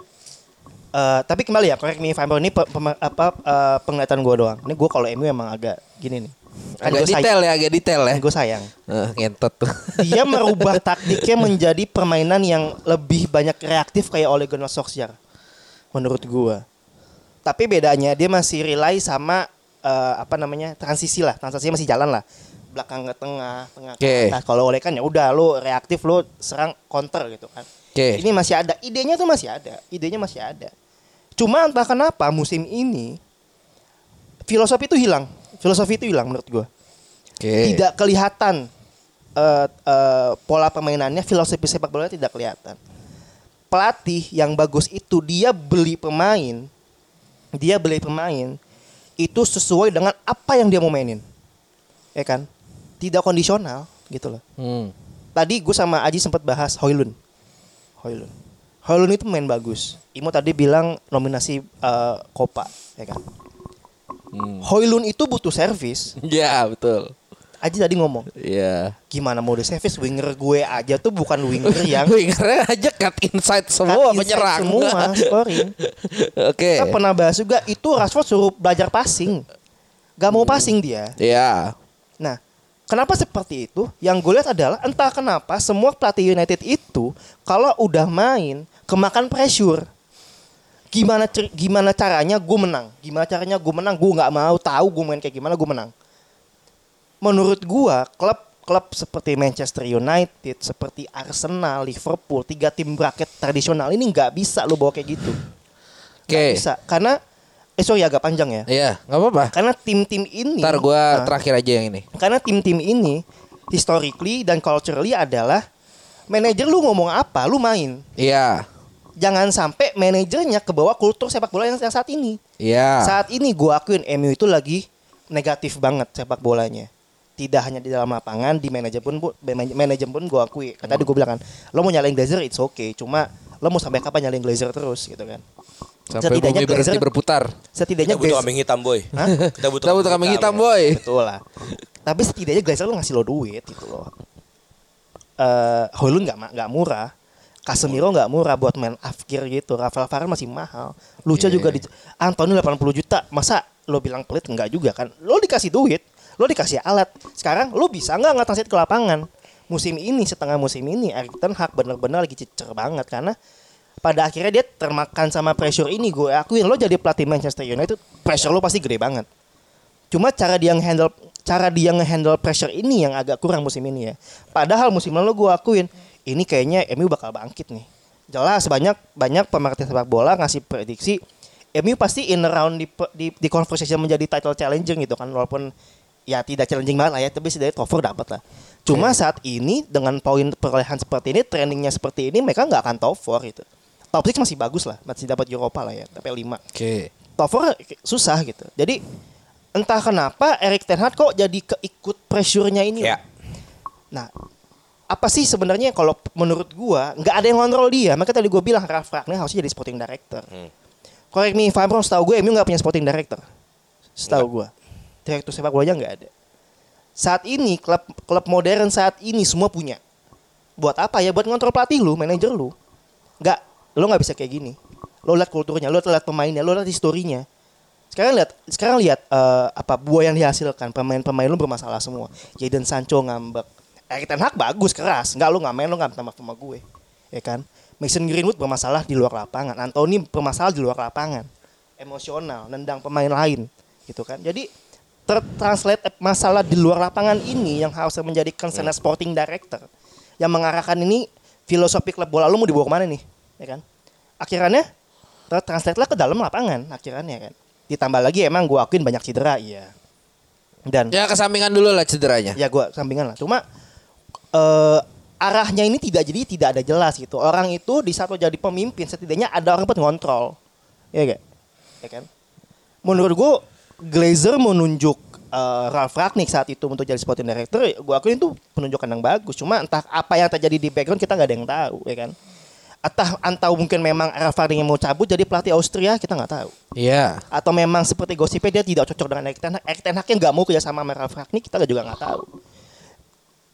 Eh, tapi kembali ya, correct me if I'm wrong, ini pe- pema- apa eh, penglihatan gue doang. Ini gue kalau MU emang agak gini nih. Agak detail ya, agak detail ya. Gue sayang. Eh, ngentot tuh. Dia merubah taktiknya menjadi permainan yang lebih banyak reaktif kayak Ole Gunnar Solskjaer. Menurut gua. Tapi bedanya dia masih rely sama eh, apa namanya? transisi lah. Transisinya masih jalan lah. Belakang ke tengah, tengah ke Oke. atas. Kalau Ole kan ya udah lu reaktif lu serang counter gitu kan. Oke. Ini masih ada, idenya tuh masih ada, idenya masih ada. Cuma entah kenapa musim ini filosofi itu hilang, filosofi itu hilang menurut gua. Oke. tidak kelihatan eh, eh, pola permainannya filosofi sepak bola tidak kelihatan. Pelatih yang bagus itu dia beli pemain dia beli pemain itu sesuai dengan apa yang dia mau mainin. Ya kan? Tidak kondisional gitu loh. Hmm. tadi gue sama Aji sempat bahas Hoylun Hoylun Hoylun itu main bagus. Imo tadi bilang nominasi eh, Copa ya kan Hmm. Hoylun itu butuh servis Ya, betul. Aji tadi ngomong Iya. gimana mau di service winger gue aja tuh bukan winger yang Wingernya aja cut inside semua cut inside penyerang. semua scoring. Oke. Kita pernah bahas juga itu Rashford suruh belajar passing. Gak mau passing dia. Iya. Nah, kenapa seperti itu? Yang gue lihat adalah entah kenapa semua pelatih United itu kalau udah main kemakan pressure. Gimana cer- gimana caranya gue menang? Gimana caranya gue menang? Gue nggak mau tahu gue main kayak gimana gue menang. Menurut gue klub klub seperti Manchester United, seperti Arsenal, Liverpool, tiga tim bracket tradisional ini nggak bisa lo bawa kayak gitu. Nggak Oke. bisa karena eh sorry agak panjang ya. Iya, nggak apa-apa. Karena tim-tim ini Ntar gua Nah, terakhir aja yang ini. karena tim-tim ini historically dan culturally adalah manajer lu ngomong apa, lu main. Iya. Jangan sampai manajernya kebawa kultur sepak bola yang, yang saat ini. Iya. Saat ini gua akuin MU itu lagi negatif banget sepak bolanya. tidak hanya di dalam lapangan di manajemen pun bu- man- manajemen pun gue akui kan tadi gue bilang kan lo mau nyalain Glazer it's okay cuma lo mau sampai kapan nyalain Glazer terus gitu kan Sampai Setidaknya bumi berhenti Glazer- berputar. setidaknya Kita butuh kambing hitam boy. Hah? Kita butuh, Kita butuh kambing hitam, ya. boy. betul lah tapi setidaknya Glazer lo ngasih lo duit gitu loh eh Hoylund nggak ma- nggak murah Casemiro nggak murah buat main afkir gitu. Rafael Varane masih mahal. Lucha Iya. juga di Antonio 80 juta. Masa lo bilang pelit? Nggak juga kan. Lo dikasih duit. Lo dikasih alat. Sekarang lo bisa nggak ngatasi ke lapangan? Musim ini setengah musim ini Erik Ten Hag bener-bener lagi cicer banget karena pada akhirnya dia termakan sama pressure ini. Gue akuin lo jadi pelatih Manchester United pressure lo pasti gede banget. Cuma cara dia handle cara dia ngehandle pressure ini yang agak kurang musim ini ya. Padahal musim lalu gue akuin ini kayaknya MU bakal bangkit nih. Jelas banyak banyak pemerhati sepak bola ngasih prediksi MU pasti in around di, di, di conversation menjadi title challenger gitu kan walaupun ya tidak challenging banget lah ya tapi setidaknya top four dapat lah. Cuma saat ini dengan poin perolehan seperti ini, trendingnya seperti ini mereka nggak akan top four gitu. Top 6 masih bagus lah, masih dapat Eropa lah ya, tapi 5 Oke. top four susah gitu. Jadi entah kenapa Erik Ten Hag kok jadi keikut pressure-nya ini. Ya. Nah, apa sih sebenarnya kalau menurut gua nggak ada yang ngontrol dia. Makanya tadi gua bilang Ralf Ragnar harusnya jadi sporting director. Hmm. Correct me if I'm wrong, setahu gue MU nggak punya sporting director. Setahu gua. Direktur sepak bolanya nggak ada. Saat ini klub klub modern saat ini semua punya. Buat apa ya? Buat ngontrol pelatih lu, manajer lu. Nggak, lo nggak bisa kayak gini. Lo lihat kulturnya, lo lihat pemainnya, lo lihat historinya. Sekarang lihat, sekarang lihat eh, apa buah yang dihasilkan pemain-pemain lu bermasalah semua. Jadon Sancho ngambek. Erik Ten Hag bagus keras, nggak lu nggak main lu nggak maaf sama gue, ya kan? Mason Greenwood bermasalah di luar lapangan, Anthony bermasalah di luar lapangan, emosional, nendang pemain lain, gitu kan? Jadi tertranslate masalah di luar lapangan ini yang harusnya menjadi concern sporting director yang mengarahkan ini filosofi klub bola lu mau dibawa ke mana nih, ya kan? Akhirnya tertranslate lah ke dalam lapangan, akhirnya kan. Ditambah lagi emang gua akuin banyak cedera, iya. Dan Ya kesampingan dulu lah cederanya. ya gua sampingan lah cuma eh arahnya ini tidak jadi tidak ada jelas gitu. Orang itu di saat lo jadi pemimpin setidaknya ada orang buat ngontrol. Ya gak ya kan? Menurut gua Glazer menunjuk eh, Ralf Ragnick saat itu untuk jadi sporting director gua akuin itu penunjukan yang bagus. Cuma entah apa yang terjadi di background kita nggak ada yang tahu ya kan? Entah entah mungkin memang Ralf Ragnick yang mau cabut jadi pelatih Austria kita nggak tahu. Iya. atau memang seperti gosipnya dia tidak cocok dengan Erik Ten Hag. Erik Ten Hag yang nggak mau kerja sama sama Ralf Ragnick kita juga nggak tahu.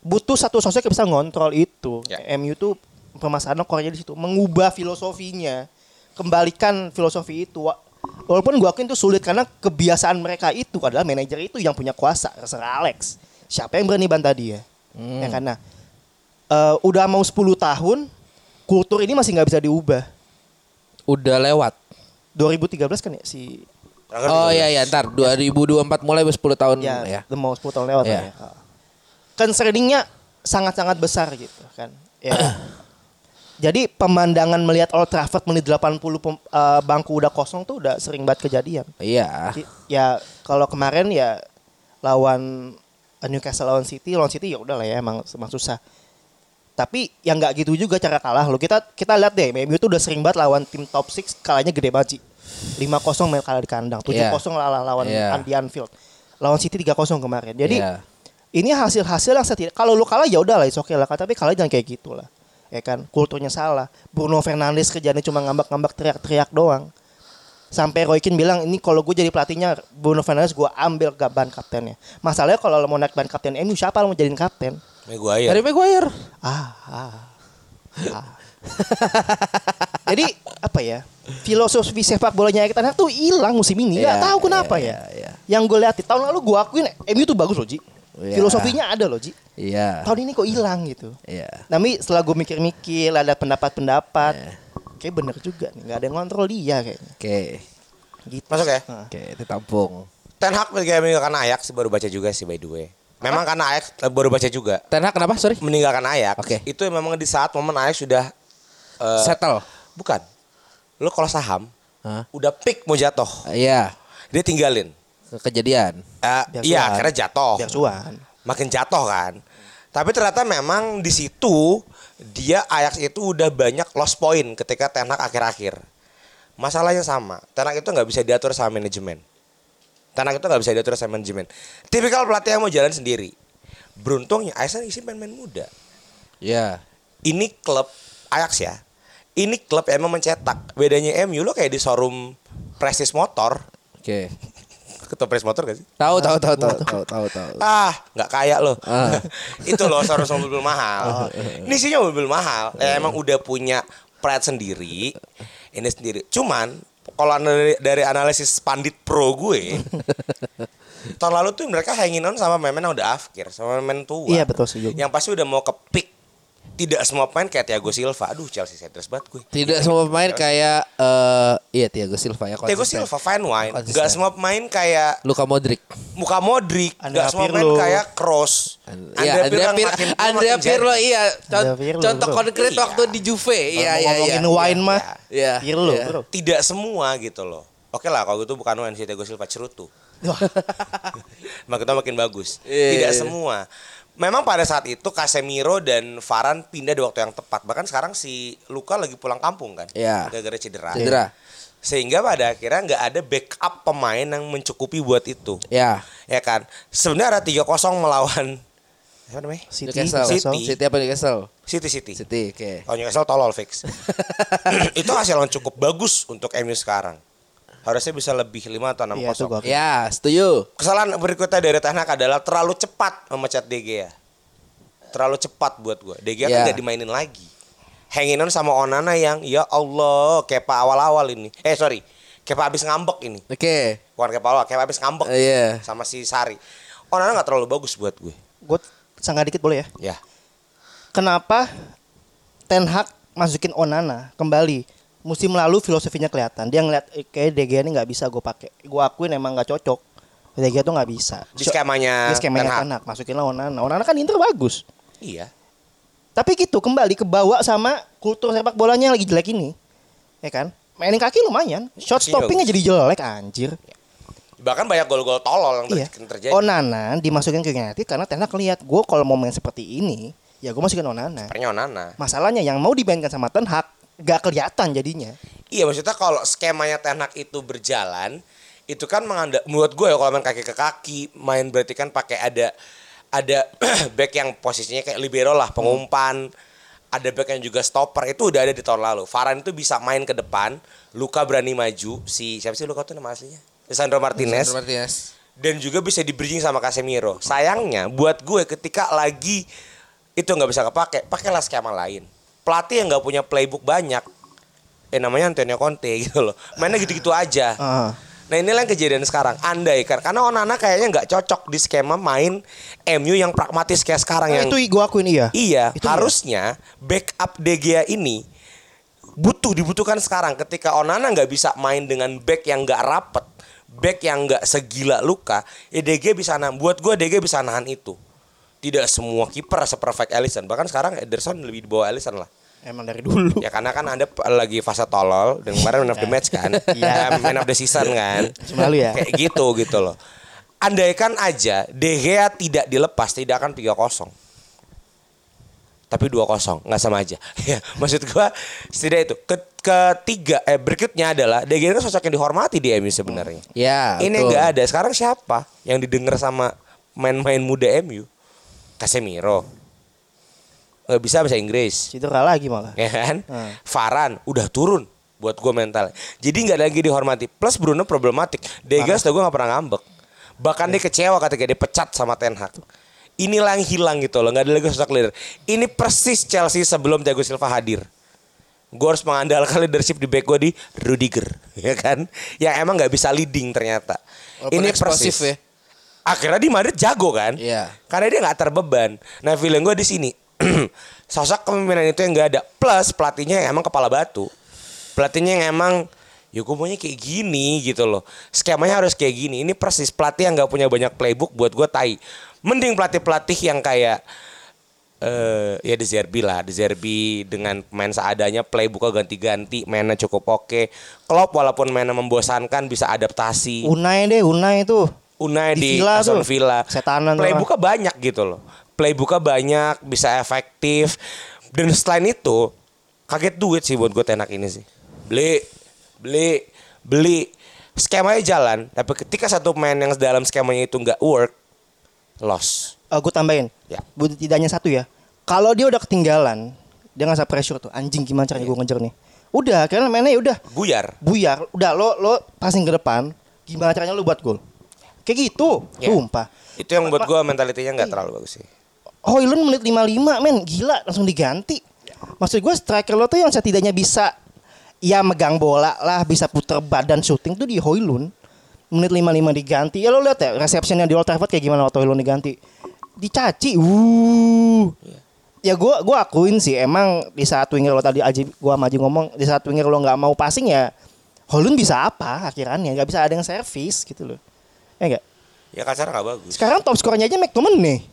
Butuh satu sosok yang bisa ngontrol itu. Ya. MU tuh permasalahan core di situ, mengubah filosofinya, kembalikan filosofi itu. Wa- Walaupun gua akuin itu sulit karena kebiasaan mereka itu adalah manajer itu yang punya kuasa, Sir Alex. Siapa yang berani bantah dia? Ya karena eh, udah mau 10 tahun, kultur ini masih nggak bisa diubah. Udah lewat. 2013 kan ya si Oh iya iya ntar 2024 mulai 10 tahun ya, ya. mau 10 tahun lewat Ya. lah ya. Concerningnya sangat-sangat besar gitu kan. Ya. Jadi pemandangan melihat Old Trafford menit 80 pem- eh, bangku udah kosong tuh udah sering banget kejadian. Iya. Jadi, Ya kalau kemarin ya lawan eh, Newcastle lawan City, lawan City ya udah lah ya emang, emang susah. Tapi yang nggak gitu juga cara kalah lo. Kita kita lihat deh, MU itu udah sering banget lawan tim top 6 kalahnya gede banget sih. 5-0 main kalah di kandang, 7-0 Iya. lawan lawan Iya. di Anfield. Lawan City 3-0 kemarin. Jadi Iya. Ini hasil-hasil yang setidak kalau lu kalah ya udah lah, oke lah. Tapi kalah jangan kayak gitu lah. Ya kan, kulturnya salah. Bruno Fernandes kerjanya cuma ngambek-ngambek teriak-teriak doang. Sampai Roy Keane bilang ini kalau gue jadi pelatihnya Bruno Fernandes gue ambil ke ban kaptennya. Masalahnya kalau lo mau naik ban kapten MU siapa lo mau jadiin kapten? Maguire. Harry Maguire. Ah, ah, ah. Jadi apa ya? Filosofi sepak bolanya Erik Ten Hag tuh hilang musim ini. Gak Iya, tahu kenapa iya, ya. iya. Yang gue lihat tahun lalu gue akuin MU tuh bagus loh Ji. Iya. Filosofinya ada loh Ji. Iya. Tahun ini kok hilang gitu. Iya. Tapi setelah gue mikir-mikir, ada pendapat-pendapat, Iya. kayak bener juga nih, nggak ada yang ngontrol dia kayaknya. Oke. Gitu. Masuk ya? Nah. Oke, ditampung. Ten Hag meninggalkan Ajax baru baca juga sih by the way. Memang karena Ajax eh, baru baca juga. Ten Hag kenapa? Sorry. Meninggalkan Ajax. Oke. Itu memang di saat momen Ajax sudah eh, Settle. bukan. Lo kalau saham Hah? udah pick mau jatuh, Iya. dia tinggalin. Kejadian. Biar iya, akhirnya jatuh. Biar cuan. Makin jatuh kan. Tapi ternyata memang di situ dia Ajax itu udah banyak lost point ketika Ten Hag akhir-akhir. Masalahnya sama. Ten Hag itu nggak bisa diatur sama manajemen. Ten Hag itu nggak bisa diatur sama manajemen. Tipikal pelatih yang mau jalan sendiri. beruntungnya Arsenal isi pemain muda. Ya. Ini klub Ajax ya. Ini klub yang emang mencetak. Bedanya MU lo kayak di showroom prestis motor. Oke. Ketua prestis motor gak sih? Tahu tahu tahu tahu tahu tahu tahu. Ah, nggak kaya loh. Ah. itu loh harus mobil mahal. Ini sih mobil mahal. Ya, emang udah punya pride sendiri. Ini sendiri. Cuman kalau dari, dari analisis pandit pro gue, tahun lalu tuh mereka hanging on sama yang udah afkir, sama pemain tua. Iya, betul, setuju. Yang pasti udah mau ke peak. Tidak semua pemain kayak Thiago Silva. Aduh, Chelsea haters banget gue. Tidak semua pemain kayak eh iya Thiago Silva ya Thiago. Silva fine wine. Konsisten. Gak semua pemain kayak Luka Modric. muka Modric, Andrea gak semua pemain Pirlo. kayak Cross. Iya, Andrea, makin makin Pirlo iya. Andrea Pirlo, contoh bro. konkret Iya. waktu di Juve. Iya, iya, iya. ngomongin wine mah, Iya. Pirlo, iya. bro. Tidak semua gitu loh. Oke lah kalau gitu bukan wine si Thiago Silva cerutu. Makin tua makin bagus. Iya, Tidak iya. semua. Memang pada saat itu Casemiro dan Varane pindah di waktu yang tepat. Bahkan sekarang si Luka lagi pulang kampung kan. Iya. Gara-gara cedera. Cedera. Sehingga pada akhirnya nggak ada backup pemain yang mencukupi buat itu. Ya. Ya kan. Sebenarnya ada 3-0 melawan apa namanya? City, Newcastle. City. City apa Newcastle? City City. City, oke. Kalau Newcastle tolol fix. itu hasil yang cukup bagus untuk MU sekarang. Harusnya bisa lebih 5 atau 6 Iya, gua. Ya, setuju. Kesalahan berikutnya dari Ten Hag adalah terlalu cepat memecat De Gea. Terlalu cepat buat gue. De Gea kan Iya. gak dimainin lagi. Hanging on sama Onana yang ya Allah, Kepa awal-awal ini. Eh sorry, Kepa abis ngambek ini. Oke. Bukan Kepa awal, Kepa abis ngambek Eh, Iya. sama si Sari. Onana gak terlalu bagus buat gue. Gue sangat dikit boleh ya. Ya. Kenapa Ten Hag masukin Onana kembali? Musim lalu filosofinya kelihatan. Dia ngeliat eh, kayak Gea ini nggak bisa gue pakai. Gue akuin emang nggak cocok. De Gea tuh nggak bisa. Di skemanya Di skemanya. Ten Hag. Masukinlah Onana. Onana kan Inter bagus. Iya. Tapi gitu kembali kebawa sama kultur sepak bolanya yang lagi jelek ini. Ya kan? Mainin kaki lumayan. Shot Kakinya stoppingnya jadi jelek anjir. Bahkan banyak gol-gol tolol yang Iya. ter- terjadi. Onana dimasukin ke United karena Ten Hag lihat gue kalau mau main seperti ini, ya gue masukin Onana. Sepertinya Onana. Masalahnya yang mau dimainkan sama Ten Hag gak kelihatan jadinya. Iya maksudnya kalau skemanya Ten Hag itu berjalan itu kan menganda menurut gue ya kalau main kaki ke kaki main berarti kan pakai ada ada back yang posisinya kayak libero lah pengumpan ada back yang juga stopper itu udah ada di tahun lalu Varane itu bisa main ke depan Luka berani maju si siapa sih Luka tuh nama aslinya Lisandro Martinez Sandro Martinez. dan juga bisa di bridging sama Casemiro. Sayangnya buat gue ketika lagi itu nggak bisa kepake, pakailah skema lain. Pelatih yang nggak punya playbook banyak, eh namanya Antonio Conte gitu loh, mainnya gitu-gitu aja. Ah. Nah inilah yang kejadian sekarang. Andai kan, karena Onana kayaknya nggak cocok di skema main MU yang pragmatis kayak sekarang Nah, yang itu gue akuin iya. Iya, Itu harusnya backup De Gea ini butuh dibutuhkan sekarang ketika Onana nggak bisa main dengan back yang nggak rapet, back yang nggak segila luka, ya De Gea bisa nahan. Buat gue De Gea bisa nahan itu. Tidak semua kiper seperfect Alisson. Bahkan sekarang Ederson lebih di bawah Alisson lah. Emang dari dulu. Ya karena kan Anda lagi fase tolol dan kemarin man of the match kan. Iya. Ya, man of the season kan. Musim lalu ya. Kayak gitu gitu loh. Andaikan aja De Gea tidak dilepas tidak akan 3-0. Tapi 2-0, nggak sama aja. Ya, maksud gua setidaknya itu. Ke- ketiga eh berikutnya adalah De Gea kan sosok yang dihormati di MU sebenarnya. Ya, Ini nggak ada. Sekarang siapa yang didengar sama main-main muda MU? Casemiro. Nggak bisa bahasa Inggris Cedera lagi malah. ya kan? Hmm. Varan udah turun buat gue mental. Jadi nggak lagi dihormati. Plus Bruno problematik. Degas gue nggak pernah ngambek. Bahkan dia kecewa ketika dia pecat sama Ten Hag. Inilah yang hilang gitu loh. Nggak ada lagi sosok leader. Ini persis Chelsea sebelum Thiago Silva hadir. Gue harus mengandalkan leadership di back gue di Rudiger, ya kan? Yang emang nggak bisa leading ternyata. Walaupun Ini persis. ya. Akhirnya di Madrid jago kan? Iya. Karena dia nggak terbeban. Nah, feeling gue di sini sosok kepemimpinan itu yang nggak ada. Plus pelatihnya yang emang kepala batu. Pelatihnya yang emang ya gue maunya kayak gini gitu loh. Skemanya harus kayak gini. Ini persis pelatih yang nggak punya banyak playbook buat gue tai. Mending pelatih-pelatih yang kayak eh ya De Zerbi lah, De Zerbi dengan pemain seadanya playbooknya ganti-ganti, mainnya cukup oke. Klopp walaupun mainnya membosankan bisa adaptasi. Unai deh, Unai itu. Unai Di di, Villa Aston tuh. Villa. Setanan Playbooknya banyak gitu loh. Playbooknya banyak, bisa efektif. Dan selain itu, kaget duit sih buat gue tenak ini sih. Beli, beli, beli. Skemanya jalan, tapi ketika satu pemain yang dalam skemanya itu nggak work, loss. gue tambahin. Ya. Bu- Tidak hanya satu ya. Kalau dia udah ketinggalan, dia nggak pressure tuh. Anjing gimana caranya gue ngejar nih? Udah, karena mainnya ya udah Buyar. buyar. Udah lo lo passing ke depan. Gimana caranya lo buat gol? Kayak gitu. Ya. Sumpah. Itu yang buat gue mentalitinya nggak terlalu bagus sih. Hoylund menit 55 men gila langsung diganti. Maksud gue striker lo tuh yang setidaknya bisa ya megang bola lah, bisa puter badan syuting tuh di Hoylund. Menit 55 diganti. Ya lo lihat ya receptionnya di Old Trafford kayak gimana waktu Hoylund diganti. Dicaci. Uh. Ya gue gua akuin sih emang di saat winger lo tadi Aji gua sama Aji ngomong di saat winger lo nggak mau passing ya Hoylund bisa apa akhirannya nggak bisa ada yang servis gitu loh. Ya enggak? Ya kasar nggak bagus. Sekarang top skornya aja McTominay.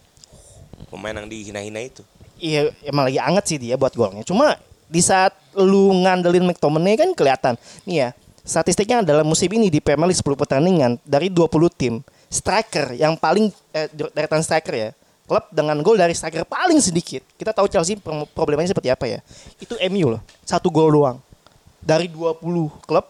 Pemain yang dihina-hina itu. Iya emang lagi anget sih dia buat golnya. Cuma di saat lu ngandelin McTominay kan kelihatan. Nih ya, statistiknya dalam musim ini di Premier League 10 pertandingan dari 20 tim, striker yang paling eh, deretan striker ya. Klub dengan gol dari striker paling sedikit. Kita tahu Chelsea pro- problemanya seperti apa ya. Itu MU loh. Satu gol doang. Dari 20 klub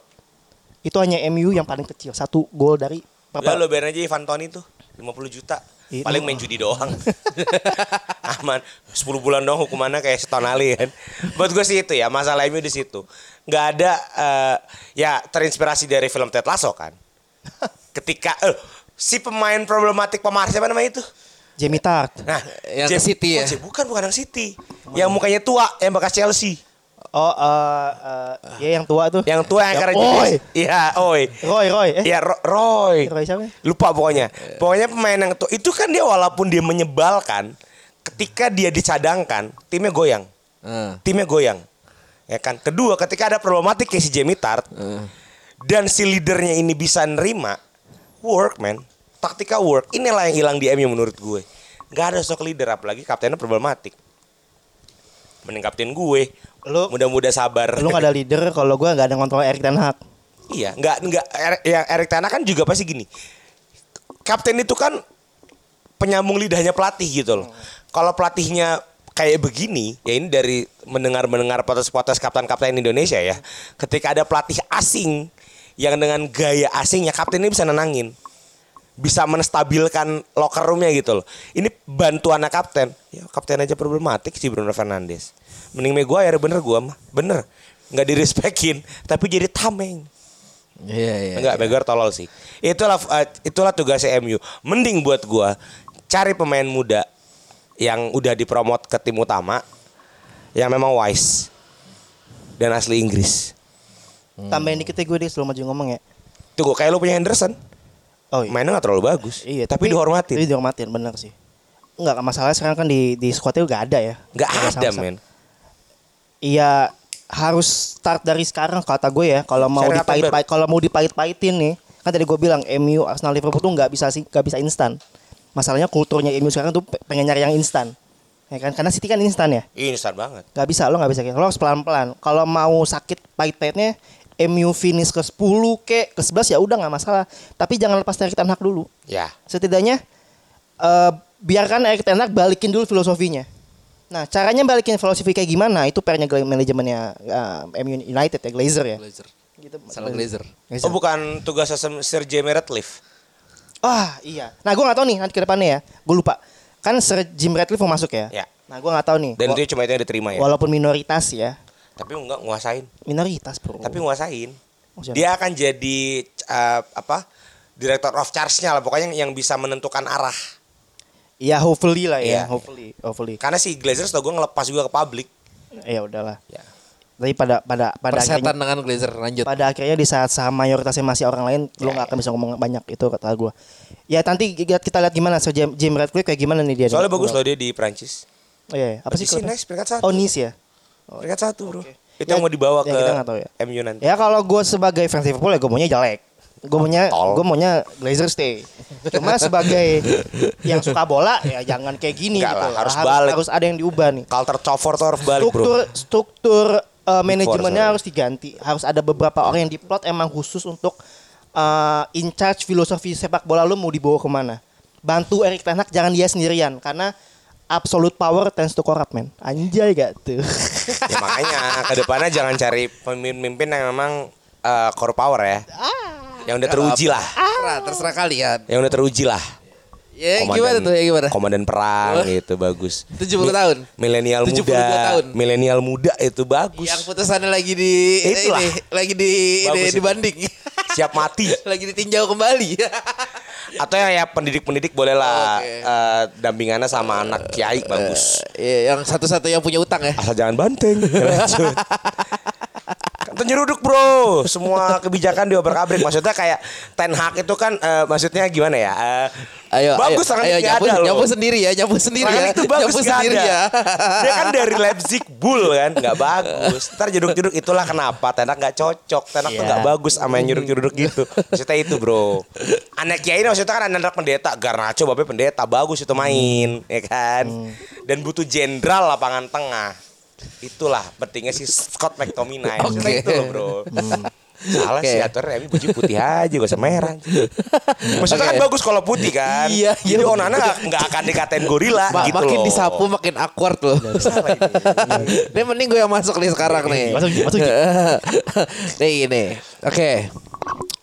itu hanya MU yang paling kecil. Satu gol dari Udah lo biarin aja Ivan Toni tuh 50 juta. Itu- Paling main judi doang. Aman. 10 bulan doang hukumannya kayak setahun Ali kan. Buat gue sih itu ya, masalah MU di situ. Nggak ada eh, ya terinspirasi dari film Ted Lasso kan. Ketika eh, si pemain problematik pemarah siapa namanya itu? Jamie Tart. Nah, Yang ke Jam- City ya? oh, bukan bukan yang City. Yang mukanya tua, yang bekas Chelsea. Oh, eh eh, ya yang tua tuh. Yang tua yang Ya, karena Oi. Iya, oi. Roy, Roy. Eh, Iya, Ro- Roy. Roy siapa? Lupa pokoknya. Pokoknya pemain yang tua itu kan dia walaupun dia menyebalkan, ketika dia dicadangkan, timnya goyang. Eh, Timnya goyang. Ya kan. Kedua, ketika ada problematik kayak si Jamie Tart eh. dan si leadernya ini bisa nerima, work man. Taktika work. Inilah yang hilang di MU menurut gue. Gak ada sosok leader apalagi kaptennya problematik. Mending kapten gue. Lu- mudah-mudah sabar. Lu gak ada leader kalau gue gak ada ngontrol Erik Ten Hag. Iya, nggak nggak Er- yang Erik Ten Hag kan juga pasti gini. Kapten itu kan penyambung lidahnya pelatih gitu loh. Kalau pelatihnya kayak begini, ya ini dari mendengar-mendengar potes-potes kapten-kapten Indonesia ya. Ketika ada pelatih asing yang dengan gaya asingnya kapten ini bisa nenangin. Bisa menstabilkan locker roomnya gitu loh. Ini bantuannya kapten. Ya kapten aja problematik sih Bruno Fernandes. Mending Maguire bener gua mah. Bener. Nggak direspekin. Tapi jadi tameng. Iya iya. Enggak, Maguire tolol sih. Itulah uh, itulah tugasnya MU. Mending buat gua cari pemain muda yang udah dipromot ke tim utama yang memang wise dan asli Inggris. Tambahin dikit ya gue deh sebelum maju ngomong ya. Tunggu kayak lu punya Henderson, Oh iya. mainnya nggak terlalu bagus. Iya, tapi, dihormatin. Tapi dihormatin, bener sih. Enggak, masalah sekarang kan di di squadnya gak ada ya. Nggak Nggak ada sama-sama. men. Iya, harus start dari sekarang kata gue ya. Kalau mau Cari dipait Attenborough. kalau mau dipait-paitin nih, kan tadi gue bilang MU Arsenal Liverpool tuh nggak bisa sih nggak bisa instan. Masalahnya kulturnya MU sekarang tuh pe- pengen nyari yang instan. Ya kan? Karena City kan instan ya. Ih, Instan banget. Gak bisa, lo gak bisa kayak lo harus pelan-pelan. Kalau mau sakit pahit-pahitnya MU finish ke 10 ke ke 11 ya udah nggak masalah. Tapi jangan lepas dari Ten Hag dulu. Ya. Setidaknya eh biarkan Erik Ten Hag balikin dulu filosofinya. Nah, caranya balikin filosofi kayak gimana? Itu PR-nya gla- manajemennya eh, MU United ya, Glazer ya. Glazer. Gitu. Salah Glazer. Glazer. Oh bukan tugasnya Sir- Sir Jamie Ratcliffe. Ah, iya. Nah, gue gak tahu nih nanti ke depannya ya. Gue lupa. Kan Sir Jim Ratcliffe mau masuk ya. Ya. Nah, gue gak tahu nih. Dan itu cuma itu yang diterima ya. Walaupun minoritas ya. Tapi enggak nguasain. Minoritas, bro. Tapi nguasain. Oh, siapa? Dia akan jadi uh, apa? Director of charge-nya lah pokoknya yang bisa menentukan arah. Ya hopefully lah Iya. ya, hopefully, hopefully. Karena si Glazer setahu gue ngelepas juga ke publik. Ya udahlah. Ya. Tapi pada pada pada Persetan akhirnya, dengan Glazer lanjut. pada akhirnya di saat saham mayoritasnya masih orang lain, lo Ya, nggak akan bisa ngomong banyak itu kata gue. Ya nanti kita, kita lihat gimana so Jim, Jim Ratcliffe kayak gimana nih dia. Soalnya nih. bagus loh dia di Prancis. Oh, iya, iya. apa sih next peringkat satu. Oh Nice ya. Peringkat satu bro. Oke. Itu Ya, yang mau dibawa ya, ke kita tahu ya. MU nanti. Ya kalau gue sebagai fans Liverpool ya gue maunya jelek. Gue maunya gue maunya Glazer stay. Cuma sebagai yang suka bola ya jangan kayak gini Enggak gitu. lah, harus balik. harus ada yang diubah nih. Culture cover tuh harus balik struktur bro. struktur uh, manajemennya harus diganti. Harus ada beberapa orang yang diplot emang khusus untuk uh, in charge filosofi sepak bola lu mau dibawa ke mana. Bantu Erik Ten Hag jangan dia sendirian karena absolute power tends to corrupt man. Anjay gak tuh. ya makanya ke depannya jangan cari pemimpin yang memang uh, core power ya. Ah. Yang udah teruji lah. Terserah, terserah kalian. Yang udah teruji lah. Ya, gimana tuh, ya, gimana? Komandan perang gitu bagus. 70 Mi- tahun? Milenial 72 muda. tahun. Milenial muda itu bagus. Yang putusannya lagi di Itulah. ini, lagi di ini, Bagus itu. dibanding. Siap mati. lagi ditinjau kembali. Atau ya, ya pendidik-pendidik boleh lah Oke. eh, dampingannya sama anak kiai bagus. Iya, yang satu-satu yang punya utang ya. Asal jangan banteng. Lanjut. Kan nyeruduk bro, semua kebijakan diobrak-abrik. Maksudnya kayak Ten Hag itu kan, eh, maksudnya gimana ya? Eh, Ayo, bagus ayo, sangat ayo nyapu, ada loh. nyapu sendiri ya, nyapu sendiri Rangnick ya. itu bagus nyapu sendiri ada. ya. Dia kan dari Leipzig Bull kan, nggak bagus. Ntar jeduk-jeduk itulah kenapa Tenak nggak cocok. Tenak tuh Iya. nggak bagus sama yang nyeruduk-nyeruduk gitu. Maksudnya itu bro. Anak Kiai ini maksudnya kan anak pendeta. Garnacho bapak pendeta bagus itu main, ya kan. Dan butuh jenderal lapangan tengah. Itulah pentingnya si Scott McTominay. Oke. itu loh bro. Salah Oke. sih atur Remi baju putih aja gak usah merah. Maksudnya kan Oke. bagus kalau putih kan. Iya, iya. Jadi Onana nggak nggak akan dikatain gorila Ma- gitu makin loh. disapu makin awkward loh. Salah ini. Ini mending gue yang masuk nih sekarang nih. Masuk, masuk, nih gini. Oke.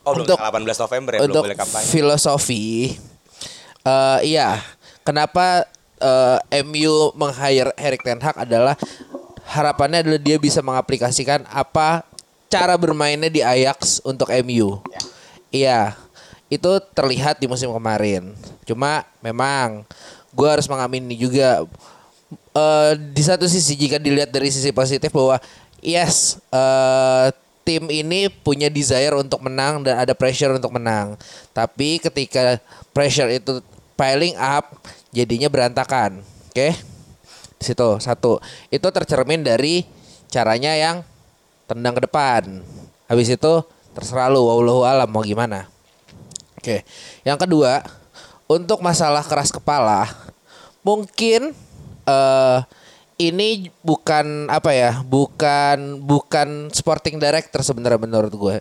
Oh, belum Untuk- tanggal 18 November ya, belum Untuk boleh kampanye. filosofi eh iya, kenapa eh, MU meng-hire Erik Ten Hag adalah harapannya adalah dia bisa mengaplikasikan apa cara bermainnya di Ajax untuk MU. Iya, itu terlihat di musim kemarin. Cuma memang gue harus mengamini juga eh di satu sisi jika dilihat dari sisi positif bahwa yes eh tim ini punya desire untuk menang dan ada pressure untuk menang. Tapi ketika pressure itu piling up jadinya berantakan. Oke. Di situ satu. Itu tercermin dari caranya yang tendang ke depan. Habis itu terserah lu wallahu alam mau gimana. Oke. Yang kedua, untuk masalah keras kepala, mungkin eh ini bukan apa ya, bukan bukan sporting director sebenarnya menurut gue.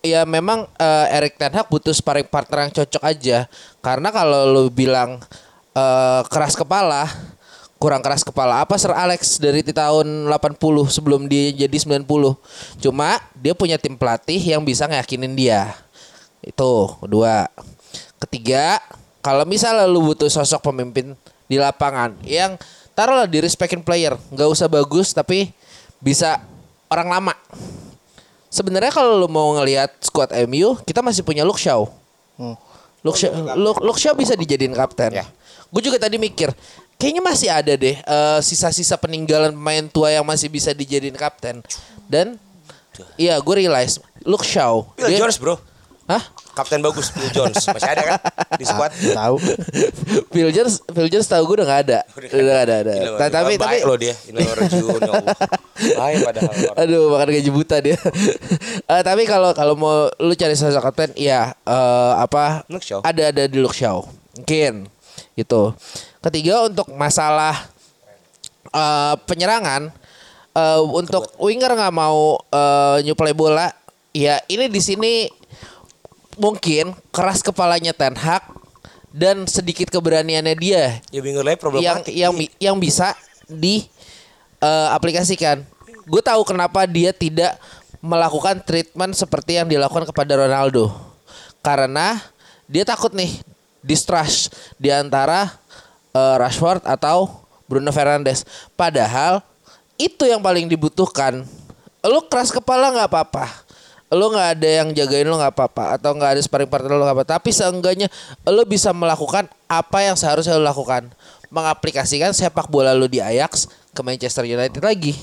Ya memang eh, Erik Ten Hag butuh sparring partner yang cocok aja. Karena kalau lu bilang eh, keras kepala, kurang keras kepala apa Sir Alex dari di tahun 80 sebelum dia jadi 90. Cuma dia punya tim pelatih yang bisa ngeyakinin dia. Itu kedua. Ketiga, kalau misalnya lu butuh sosok pemimpin di lapangan yang taruhlah di respectin player, nggak usah bagus tapi bisa orang lama. Sebenarnya kalau lu mau ngelihat squad MU, kita masih punya Luke Shaw. Luke Shaw, Luke, Luke Shaw bisa dijadiin kapten. Ya. Gue juga tadi mikir, kayaknya masih ada deh eh, sisa-sisa peninggalan pemain tua yang masih bisa dijadiin kapten. Dan iya gue realize Luke Shaw. Phil dia- Jones bro. Hah? Kapten bagus Phil Jones. Masih ada kan di squad? Tahu. Phil Jones, Phil Jones tahu gue udah gak ada. Udah gak ada, ada. Gila, Ta- tapi tapi baik loh dia. Baik padahal. Aduh, makan gaji buta dia. Eh, tapi kalau kalau mau lu cari sosok kapten, ya eh, apa? Luke Shaw. Ada ada di Luke Shaw. Mungkin itu. Ketiga untuk masalah eh, penyerangan eh, untuk winger nggak mau eh, nyuplai bola, ya ini di sini mungkin keras kepalanya Ten Hag dan sedikit keberaniannya dia Ya lain yang yang yang bisa di eh, aplikasikan. Gue tahu kenapa dia tidak melakukan treatment seperti yang dilakukan kepada Ronaldo. Karena dia takut nih distrust di antara eh, Rashford atau Bruno Fernandes. Padahal itu yang paling dibutuhkan. Lu keras kepala nggak apa-apa. Lu nggak ada yang jagain lu nggak apa-apa atau nggak ada sparring partner lu nggak apa. Tapi seenggaknya lu bisa melakukan apa yang seharusnya lu lakukan. Mengaplikasikan sepak bola lu di Ajax ke Manchester United lagi.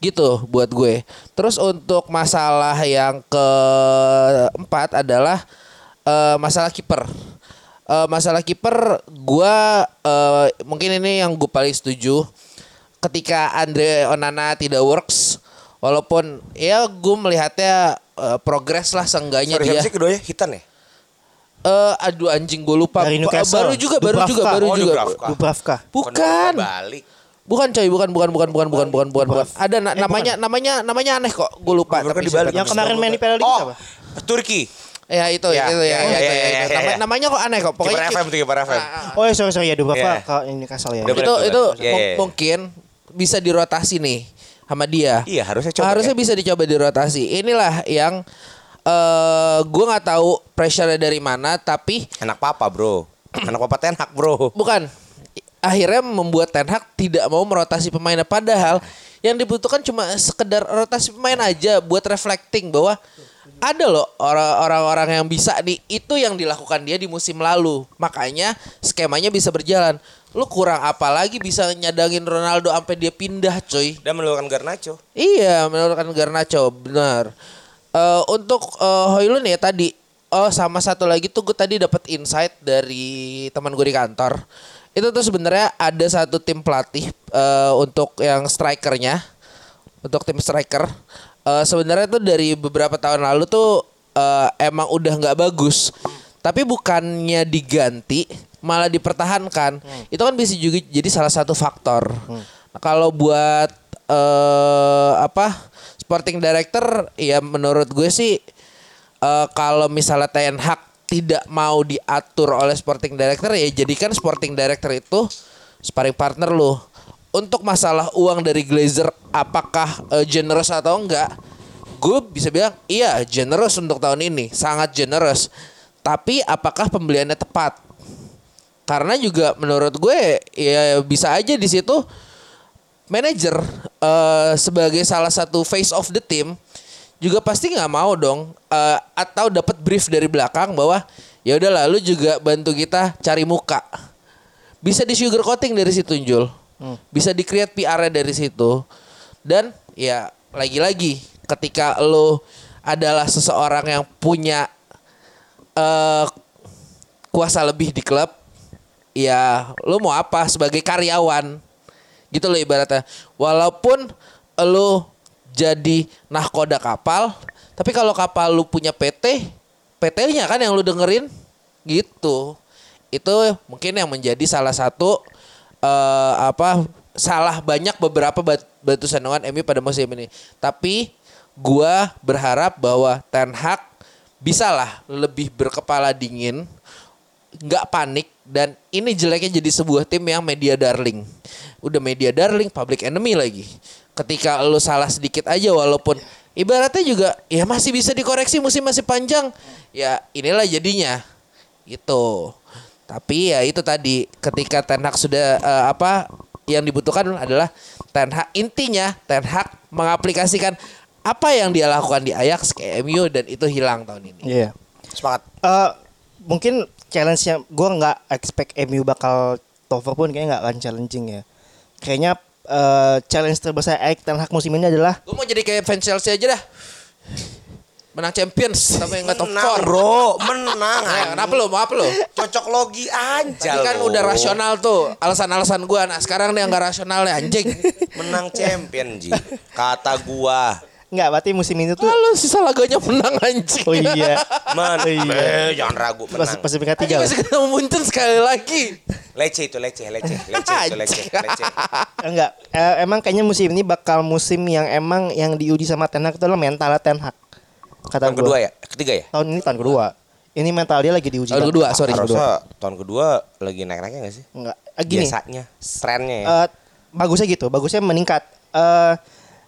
Gitu buat gue. Terus untuk masalah yang keempat adalah eh, masalah kiper uh, masalah kiper gua uh, mungkin ini yang gue paling setuju ketika Andre Onana tidak works walaupun ya gue melihatnya uh, progres lah seenggaknya dia. sih kedua ya ya. Uh, aduh anjing gue lupa. Dari Newcastle. Baru juga, baru juga, baru oh, juga. Dubravka. Bukan. Bukan coy, bukan bukan bukan bukan bukan bukan bukan. bukan. Ada na eh, namanya bukan. namanya namanya aneh kok, gue lupa. Dubravka tapi. Yang kemarin main di Piala Liga oh, apa? Turki ya itu Ya, itu ya, ya, ya, ya, itu, ya, ya, ya, itu. ya, Nama- ya. namanya kok aneh kok Kiper pokoknya FM tuh kiper FM. Oh ya sorry sorry ya Dubravka Iya. kalau ini Newcastle ya. Itu itu. Iya, iya. mungkin bisa dirotasi nih sama dia. Iya, harusnya coba Harusnya ya. bisa dicoba dirotasi. Inilah yang eh gue nggak tahu pressure dari mana tapi Anak papa bro. Anak papa Ten Hag, Bro. bukan akhirnya membuat Ten Hag tidak mau merotasi pemainnya padahal yang dibutuhkan cuma sekedar rotasi pemain aja buat reflecting bahwa ada loh orang- orang-orang yang bisa nih itu yang dilakukan dia di musim lalu makanya skemanya bisa berjalan lu kurang apa lagi bisa nyadangin Ronaldo sampai dia pindah coy Dan menurunkan Garnacho. Iya, menurunkan Garnacho, benar. Eh, untuk eh, Hoylun ya tadi, oh sama satu lagi tuh gue tadi dapat insight dari teman gue di kantor. Itu tuh sebenarnya ada satu tim pelatih eh, untuk yang strikernya, untuk tim striker. Eh, sebenarnya tuh dari beberapa tahun lalu tuh eh, emang udah nggak bagus, tapi bukannya diganti, malah dipertahankan. Itu kan bisa juga jadi salah satu faktor. Nah, kalau buat eh apa sporting director ya menurut gue sih eh kalau misalnya Ten Hag tidak mau diatur oleh sporting director ya jadikan sporting director itu sparring partner lu. Untuk masalah uang dari Glazer apakah eh, generous atau enggak? Gue bisa bilang iya generous untuk tahun ini, sangat generous. Tapi apakah pembeliannya tepat? Karena juga menurut gue ya bisa aja di situ manajer eh, sebagai salah satu face of the team juga pasti nggak mau dong eh, atau dapat brief dari belakang bahwa ya udah lalu juga bantu kita cari muka bisa di sugar coating dari situ Jul bisa di create PR-nya dari situ. Dan ya lagi-lagi ketika lo adalah seseorang yang punya eh kuasa lebih di klub ya lo mau apa sebagai karyawan? Gitu loh ibaratnya. Walaupun lo jadi nahkoda kapal tapi kalau kapal lu punya PT PT-nya kan yang lu dengerin? Gitu. Itu mungkin yang menjadi salah satu eh, apa salah banyak beberapa bat- batu sandungan MU pada musim ini tapi gua berharap bahwa Ten Hag bisalah lebih berkepala dingin nggak panik dan ini jeleknya jadi sebuah tim yang media darling. Udah media darling, public enemy lagi. Ketika lu salah sedikit aja walaupun ibaratnya juga ya masih bisa dikoreksi musim masih panjang. Ya inilah jadinya. Itu. Tapi ya itu tadi ketika Ten Hag sudah eh, apa yang dibutuhkan adalah Ten Hag intinya Ten Hag mengaplikasikan apa yang dia lakukan di Ajax ke MU dan itu hilang tahun ini. Iya. Sepakat. Eh, mungkin challenge-nya gue nggak expect MU bakal four pun kayaknya nggak akan challenging ya. Kayaknya eh, challenge terbesar Erik Ten Hag musim ini adalah Gue mau jadi kayak fans Chelsea aja dah. Menang Champions tapi nggak top Menang, four. bro. Menang. Nah, kenapa lo? Mau apa lo? Cocok logi aja Tadi kan lo. udah rasional tuh alasan-alasan gua. Nah sekarang dia nggak rasional ya anjing. Menang champion, Ji. Kata gua. nggak berarti musim ini tuh Lalu sisa laganya menang anjing. oh iya Men, Oh iya. eh, jangan ragu pas menang. pas peringkat tiga masih ketemu Munchen sekali lagi. Leceh itu leceh, leceh, leceh itu leceh, leceh. enggak eh, emang kayaknya musim ini bakal musim yang emang yang diuji sama Ten Hag itu adalah mental Ten Hag kata Tahun gua. kedua ya, ketiga ya. tahun ini tahun kedua. Ini mental dia lagi diuji Tahun kedua, sorry. Harusnya tahun kedua lagi naik-naiknya gak sih? enggak Eh, gini. Biasanya, trennya ya. eh, bagusnya gitu. Bagusnya meningkat. Eh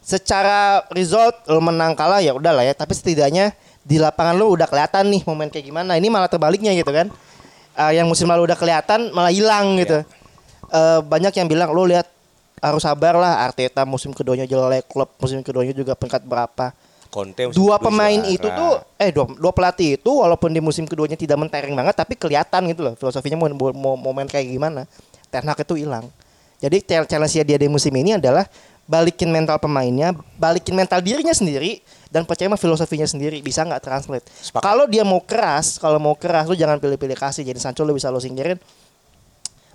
secara result lo menang kalah ya udah lah ya. Tapi setidaknya di lapangan lo udah kelihatan nih momen kayak gimana. Ini malah terbaliknya gitu kan. Eh, yang musim lalu udah kelihatan malah hilang gitu. Eh, banyak yang bilang lo lihat harus sabar lah Arteta musim keduanya jelek klub musim keduanya juga peringkat berapa Conte dua pemain juara. itu tuh eh dua, dua pelatih itu walaupun di musim keduanya tidak mentereng banget tapi kelihatan gitu loh filosofinya mau, mau, mau momen kayak gimana. Ten Hag itu hilang. Jadi chal- challenge dia di musim ini adalah balikin mental pemainnya balikin mental dirinya sendiri dan percaya sama filosofinya sendiri bisa nggak translate? Kalau dia mau keras kalau mau keras lu jangan pilih-pilih kasih jadi Sancho lu bisa lu singkirin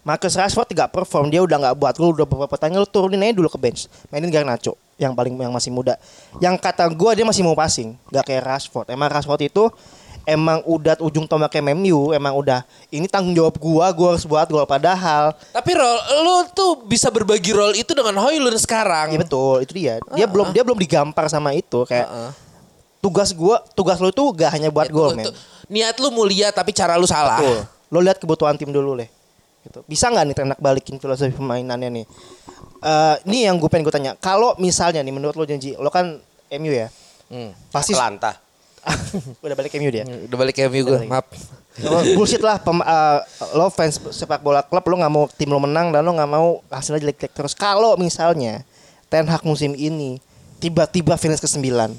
Marcus Rashford tidak perform dia udah nggak buat lu udah beberapa pertandingan lu turunin aja dulu ke bench mainin Garnacho yang paling yang masih muda yang kata gua dia masih mau passing nggak kayak Rashford emang Rashford itu emang udah ujung tombak MU emang udah ini tanggung jawab gua gua harus buat gol padahal Tapi role lu tuh bisa berbagi role itu dengan Hoylund sekarang. Iya betul itu dia dia belum dia belum digampar sama itu kayak Heeh. tugas gua tugas lu tuh gak hanya buat Itu- gol men Niat lu mulia tapi cara lu salah. Betul. Lo lihat kebutuhan tim dulu deh. Gitu. Bisa nggak nih Tenak balikin filosofi permainannya nih? Eh, ini yang gue pengen gue tanya. Kalau misalnya nih menurut lo janji, lo kan MU ya, Hmm. pasti Atlanta. udah balik MU dia. Udah balik MU gue, maaf. Bullshit lah pem- eh, lo fans sepak bola klub lo nggak mau tim lo menang dan lo nggak mau hasilnya jelek-jelek terus kalau misalnya Ten Hag musim ini tiba-tiba finish ke 9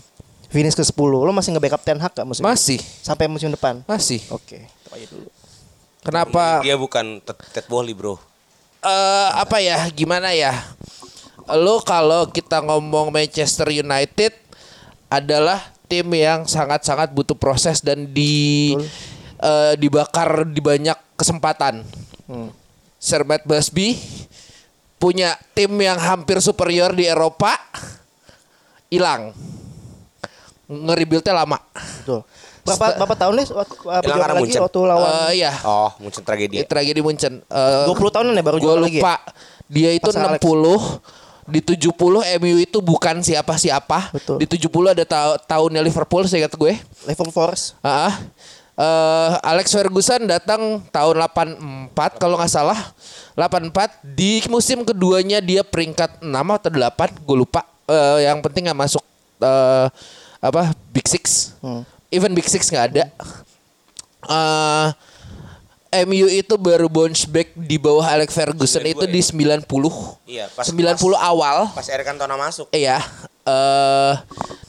finish ke 10 lo masih nge-backup Ten Hag gak musim ini? Masih, sampai musim depan masih. oke itu aja dulu Kenapa? Dia bukan Ted, Bowley bro. eh apa ya? Gimana ya? Lo kalau kita ngomong Manchester United adalah tim yang sangat-sangat butuh proses dan di eh, dibakar di banyak kesempatan. Sir Matt Busby punya tim yang hampir superior di Eropa hilang. Nge-rebuildnya lama. Betul berapa berapa tahun nih waktu, uh, lagi Munchen. waktu lawan Eh, iya Oh, muncul tragedi. Di tragedi Munchen. Eh, 20 tahunan ya baru Gue juara lagi ya? lupa. Dia itu Pas Alex. 60 di 70 MU itu bukan siapa-siapa. Betul. Di 70 ada ta- tahunnya Liverpool saya kata gue. Liverpool Force Ah, eh, Alex Ferguson datang tahun 84 kalau nggak salah. 84 di musim keduanya dia peringkat 6 atau 8, gue lupa. Eh, yang penting nggak masuk eh, apa Big Six. Hmm. Even Big Six nggak ada. Eh, MU itu baru bounce back di bawah Alex Ferguson 92 itu ya? di 90. Iya, pas- 90 pas- awal. Pas Eric Cantona masuk. Iya. eh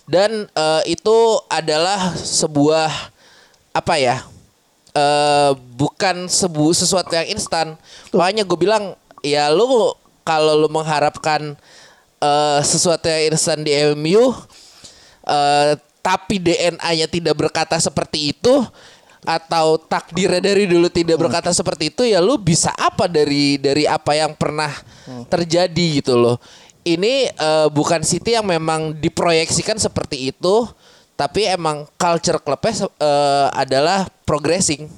dan eh, itu adalah sebuah apa ya? eh bukan sebu sesuatu yang instan. Makanya gue bilang ya lu kalau lu mengharapkan eh sesuatu yang instan di MU eh tapi DNA-nya tidak berkata seperti itu atau takdirnya dari dulu tidak berkata seperti itu ya lu bisa apa dari dari apa yang pernah terjadi gitu loh. Ini eh, bukan City yang memang diproyeksikan seperti itu tapi emang culture klubnya se- eh, adalah progressing.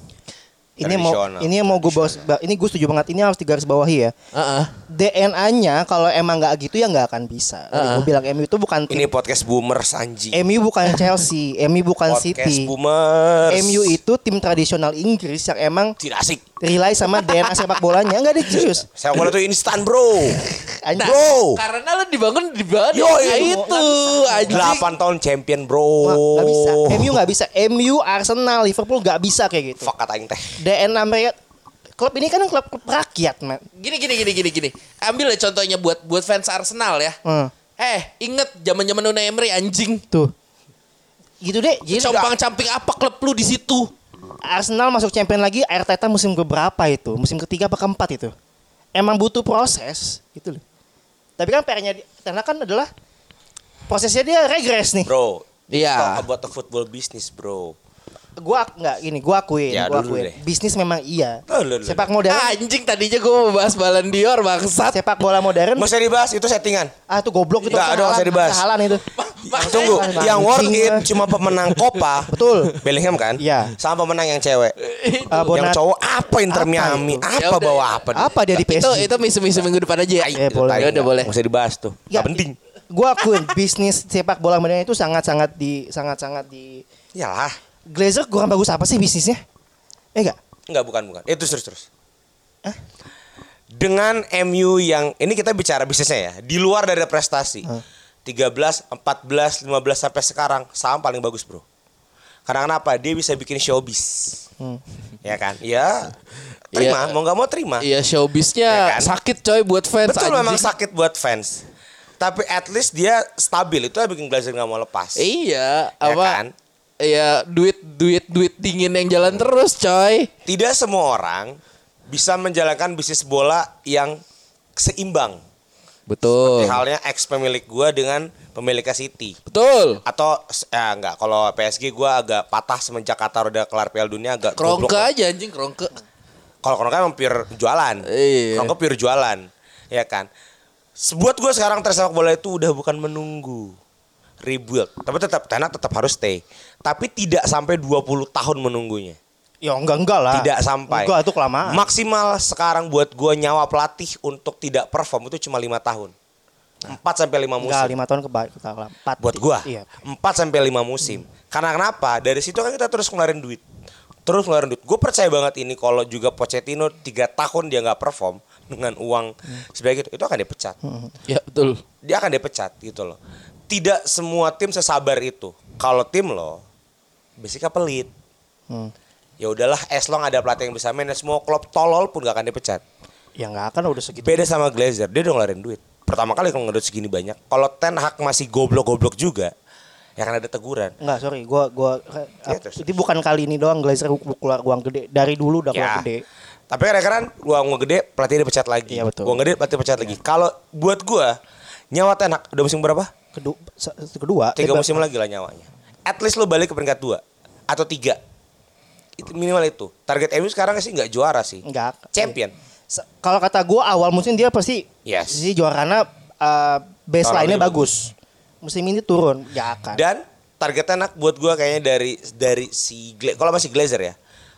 Ini mau ini yang mau gue bahas ini gue setuju banget ini harus digaris bawahi ya Heeh. DNA-nya kalau emang nggak gitu ya nggak akan bisa. Heeh. Gue bilang MU itu bukan tim Ini podcast boomer Sanji. MU bukan Chelsea, MU bukan podcast City. boomers. MU itu tim tradisional Inggris yang emang tidak asik. rely sama DNA sepak bolanya. Enggak deh serius. Saya bola tuh instan bro. Anjing. Bro. Karena lu dibangun di bangun Yo, itu anjing. 8 tahun champion bro. Nggak nggak bisa. MU nggak bisa. MU, Arsenal, Liverpool nggak bisa kayak gitu. Fuck kata aing teh. DNA mereka klub ini kan klub, klub rakyat, man. Gini gini gini gini gini. Ambil ya contohnya buat buat fans Arsenal ya. Hmm. Eh, inget zaman-zaman Unai Emery anjing. Tuh. Gitu deh. Jadi Compang-camping apa klub lu di situ? Arsenal masuk champion lagi Arteta musim keberapa itu? Musim ketiga apa keempat itu? Emang butuh proses gitu loh. Tapi kan PR-nya di- karena kan adalah prosesnya dia regres nih. Bro. Iya. About the football business bro. Gua ak- nggak gini, gua akuin, Ya, gua akuin. deh. Bisnis memang iya. Oh, Sepak modern, Anjing tadinya gue mau bahas Ballon d'Or bangsat. sepak bola modern. Nggak usah dibahas itu settingan. Ah itu goblok itu. Nggak, ada, kesalahan, dibahas. kesalahan itu. Tunggu, yang worth it cuma pemenang Copa. Betul. Bellingham kan? Iya. Sama pemenang yang cewek. Ah, yang Bonat- cowok apa Inter Apa Miami? itu? Apa Ya bawa apa? Apa dia di Itu PSG? itu misi-misi minggu depan aja ya. Ya, boleh. Ya udah boleh. Nggak usah dibahas tuh. Ya, Nggak penting. Gua akuin bisnis sepak bola modern itu sangat-sangat di sangat-sangat di Iyalah. Glazer kurang bagus apa sih bisnisnya? Eh enggak? Enggak, bukan, bukan. Itu terus terus. Dengan MU yang ini kita bicara bisnisnya ya, di luar dari prestasi. 13, 14, 15 sampai sekarang saham paling bagus, Bro. Karena kenapa? Dia bisa bikin showbiz. Ya kan? Ya. Terima, Iya. mau nggak mau terima. Iya showbiznya Ya kan? sakit coy buat fans Betul anjing. memang sakit buat fans. Tapi at least dia stabil itu yang bikin Glazer nggak mau lepas. Iya, Ya apa? kan? Iya, duit duit duit dingin yang jalan terus coy. Tidak semua orang bisa menjalankan bisnis bola yang seimbang. Betul. Seperti halnya ex pemilik gua dengan pemilik City. Betul. Atau ya enggak kalau PSG gua agak patah semenjak Qatar udah kelar Piala Dunia agak lah. aja anjing krongke. Kalau Kroenke emang pure jualan. Iya. Kroenke pure jualan. Ya kan. Buat gue sekarang tersepak bola itu udah bukan menunggu rebuild. Tapi tetap Tenak tetap harus stay. Tapi tidak sampai 20 tahun menunggunya. Ya enggak enggak lah. Tidak sampai. Enggak itu kelamaan. Maksimal sekarang buat gue nyawa pelatih untuk tidak perform itu cuma lima tahun. 4 sampai 5 musim. enggak lima tahun ke empat. buat gua. Iya. 4 sampai 5 musim. Karena kenapa? Dari situ kan kita terus ngeluarin duit. Terus ngeluarin duit. Gue percaya banget ini kalau juga Pochettino 3 tahun dia nggak perform dengan uang sebagai itu, itu akan dipecat. Ya betul. Dia akan dipecat gitu loh. Tidak semua tim sesabar itu. Kalau tim lo basicnya pelit. Hmm. Ya udahlah, as long ada pelatih yang bisa manage semua klub tolol pun gak akan dipecat. Ya nggak akan udah segitu. Beda sama Glazer, dia udah ngeluarin duit. Pertama kali kalau ngedot segini banyak. Kalau Ten Hag masih goblok-goblok juga, ya kan ada teguran. Enggak, sorry, gua gua Ya, terus, itu bukan kali ini doang Glazer keluar uang gede. Dari dulu udah keluar Ya. gede. Tapi kadang-kadang uang uang gede pelatih dipecat lagi. Iya, betul. Uang gede pelatih pecat lagi. Kalau buat gua nyawa Ten Hag udah musim berapa? Kedua, kedua Tiga eh, musim lagi lah nyawanya. At least lo balik ke peringkat dua atau tiga. Itu minimal itu. Target MU sekarang sih nggak juara sih. Enggak. Champion. Kalau kata gua awal musim dia pasti Yes. si juaranya uh, baseline-nya lalu bagus. Musim ini turun, ya akan. Dan target Ten Hag buat gua kayaknya dari dari si kalau masih Glazer ya,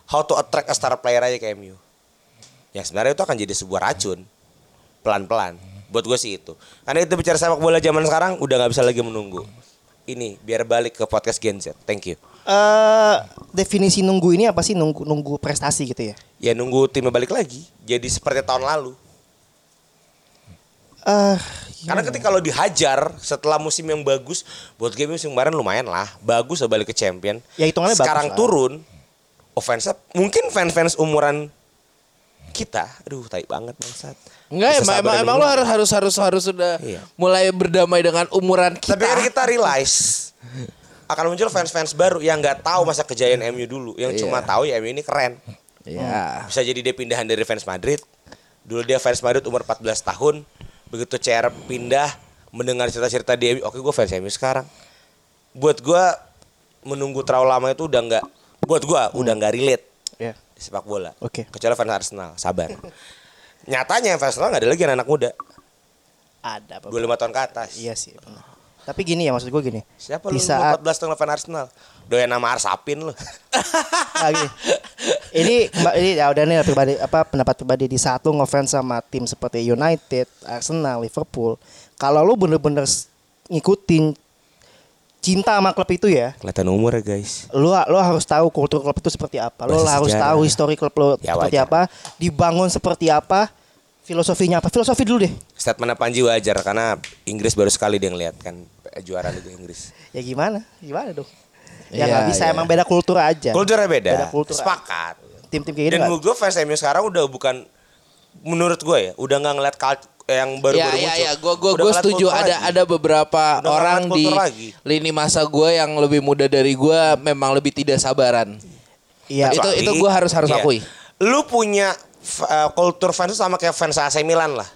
how to attract a star player aja ke MU. Ya sebenarnya itu akan jadi sebuah racun pelan-pelan. Buat gue sih itu. Karena itu bicara sepak bola zaman sekarang udah nggak bisa lagi menunggu. Ini biar balik ke podcast Gen Z. Thank you. Eh, definisi nunggu ini apa sih nunggu nunggu prestasi gitu ya? Ya nunggu timnya balik lagi. Jadi seperti tahun lalu. Eh, Karena ketika kalau dihajar setelah musim yang bagus, buat game musim kemarin lumayan lah, bagus lah balik ke champion. Ya, hitungannya bagus Sekarang lah. turun, offense mungkin fans-fans umuran kita, aduh tai banget bangsat. Enggak emang emang, emang lo harus harus harus harus sudah Iya. mulai berdamai dengan umuran kita. Tapi kan kita realize akan muncul fans-fans baru yang nggak tahu masa kejayaan MU dulu, yang Iya. cuma tahu ya MU ini keren. Iya. Bisa jadi dia pindahan dari fans Madrid. Dulu dia fans Madrid umur 14 tahun. Begitu CR pindah mendengar cerita-cerita dia, oke gue fans MU sekarang. Buat gue menunggu terlalu lama itu udah nggak buat gue udah nggak relate ya. Di sepak bola. Oke. Kecuali fans Arsenal, sabar. Nyatanya fans Arsenal nggak ada lagi anak muda. Ada apa? 25 tahun ke atas. Iya sih. Tapi gini ya maksud gue gini. Siapa di lu saat 14 tahun fans Arsenal? Doyan nama Arsapin lu. Gini. ini ini ya udah nih pribadi apa pendapat pribadi di saat lu ngefans sama tim seperti United, Arsenal, Liverpool. Kalau lu bener-bener ngikutin cinta sama klub itu ya, Kelihatan umur ya guys. lu lu harus tahu kultur klub itu seperti apa. Lu Bahasa harus tahu histori klub lu Ya, seperti wajar. apa, dibangun seperti apa, filosofinya apa. Filosofi dulu deh. Statement Panji wajar karena Inggris baru sekali dia ngeliat kan juara Liga Inggris. Ya gimana? Gimana dong? Ya Iya, nggak bisa iya. emang beda kultur aja. Kulturnya beda. Beda kultur. Sepakat. Tim-tim kayak gini Dan gue fans MU sekarang udah bukan menurut gue ya, udah nggak ngeliat kal- yang Ya baru-baru ya muncul. ya, gue gue gue ngeliat setuju ada lagi. ada beberapa Udah orang di lagi. lini masa gue yang lebih muda dari gue memang lebih tidak sabaran. Iya. Itu- itu gua harus- harus iya. akui. Lu punya eh, kultur fans sama kayak fans AC Milan lah.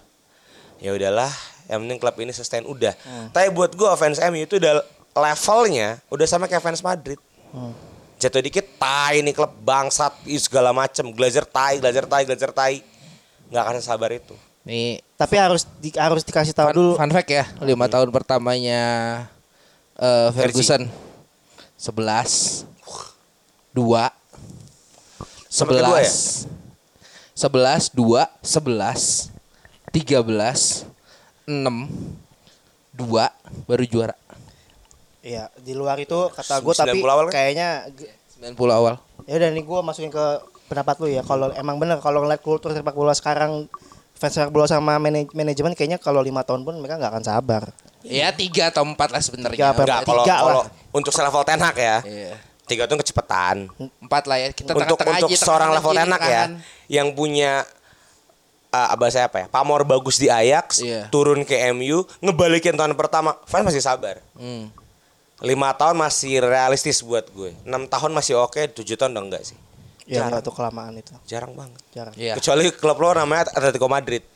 Ya udahlah, yang penting klub ini sustain udah. Hmm. Tapi buat gua fans MU itu udah levelnya udah sama kayak fans Madrid. Hmm. Jatuh dikit tai nih klub bangsat segala macem Glazer tai, Glazer tai, Glazer tai. Nggak akan sabar itu. Nih Tapi harus di- harus dikasih tahu fun, dulu. fun fact ya, lima tahun pertamanya eh, Ferguson 11 2 Sama kedua ya? 11 11 2 11 13 6 2 baru juara Iya, di luar itu kata gue tapi 90 awal kan? kayaknya 90 awal. ya udah nih gue masukin ke pendapat lu ya. Kalau emang bener kalau ngeliat kultur sepak bola sekarang fans sepak bola sama manaj- manajemen kayaknya kalau lima tahun pun mereka nggak akan sabar. Ya tiga atau empat lah sebenarnya. Enggak, kalau kalau untuk selevel Ten Hag ya. Iya. Tiga itu kecepatan. Empat lah ya. Kita untuk tengah-tengah untuk aja, seorang level tenak ya yang punya uh, apa saya apa ya pamor bagus di Ajax Iya. turun ke MU ngebalikin tahun pertama fans masih sabar Hmm. lima tahun masih realistis buat gue enam tahun masih oke tujuh tahun udah enggak sih Ya Jarang. tuh kelamaan itu. jarang banget Jarang. Iya. kecuali klub lo namanya Atletico Madrid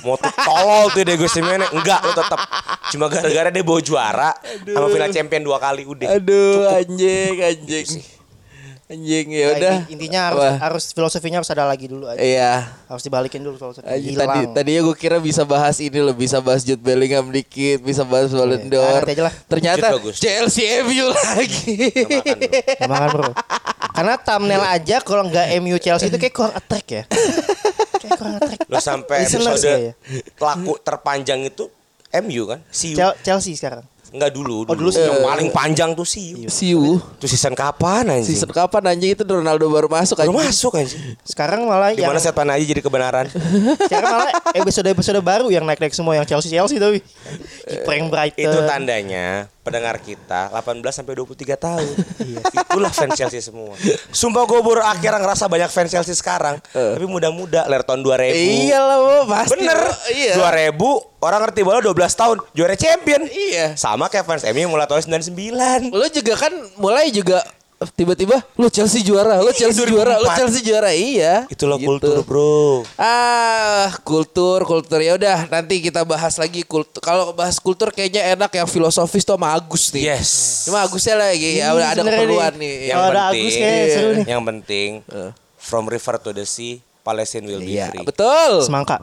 mau tuh tolol tuh Diego Simeone enggak lo tetap cuma gara-gara dia bawa juara sama final champion dua kali udah Aduh anjing anjing. Anjing ya Ya, udah. inti- intinya harus Apa? harus filosofinya harus ada lagi dulu aja. Iya. Harus dibalikin dulu filosofi. Anjing, Hilang. tadi tadinya gue kira bisa bahas ini loh, bisa bahas Jude Bellingham dikit, bisa bahas Ballon Iya, d'Or. nanti aja lah. Ternyata Jude. Chelsea MU lagi. Makan kan bro. Karena thumbnail aja kalau nggak MU Chelsea itu kayak kurang attract ya. kayak kurang attract. Lo sampai episode ya, ya. laku terpanjang itu MU kan? See you. Chel- Chelsea sekarang. Enggak dulu, Oh, dulu dulu. Yang sih. paling panjang tuh you. Siu. Itu season kapan anjing? Season kapan anjing itu Ronaldo baru masuk Baru anjing. masuk anjing. Sekarang malah yang Gimana setan aja jadi kebenaran? sekarang malah episode-episode baru yang naik-naik semua yang Chelsea Chelsea tapi kiper yang Brighton. itu tandanya pendengar kita 18 sampai 23 tahun. Itulah fans Chelsea semua. Sumpah gue baru akhirnya ngerasa banyak fans Chelsea sekarang. Tapi muda-muda, lahir tahun 2000. Iyalah Bo, pasti. Bener. Bo. Iya. 2000 orang ngerti bola 12 tahun, juara champion. Iya. Sama kayak fans MU mulai tahun 99. Lo juga kan mulai juga tiba-tiba lo Chelsea juara, lo Chelsea 2004. juara, lo Chelsea juara. Iya. Itulah gitu. kultur, Bro. Ah, kultur, kultur ya udah nanti kita bahas lagi kultur. Kalau bahas kultur kayaknya enak yang filosofis tuh sama Agus nih. Yes. Cuma Agusnya lagi ya udah ada keperluan nih. nih. Yang ada penting, Agus kayak seru nih. yang penting from river to the sea, Palestine will be Iya, free. betul. Semangka.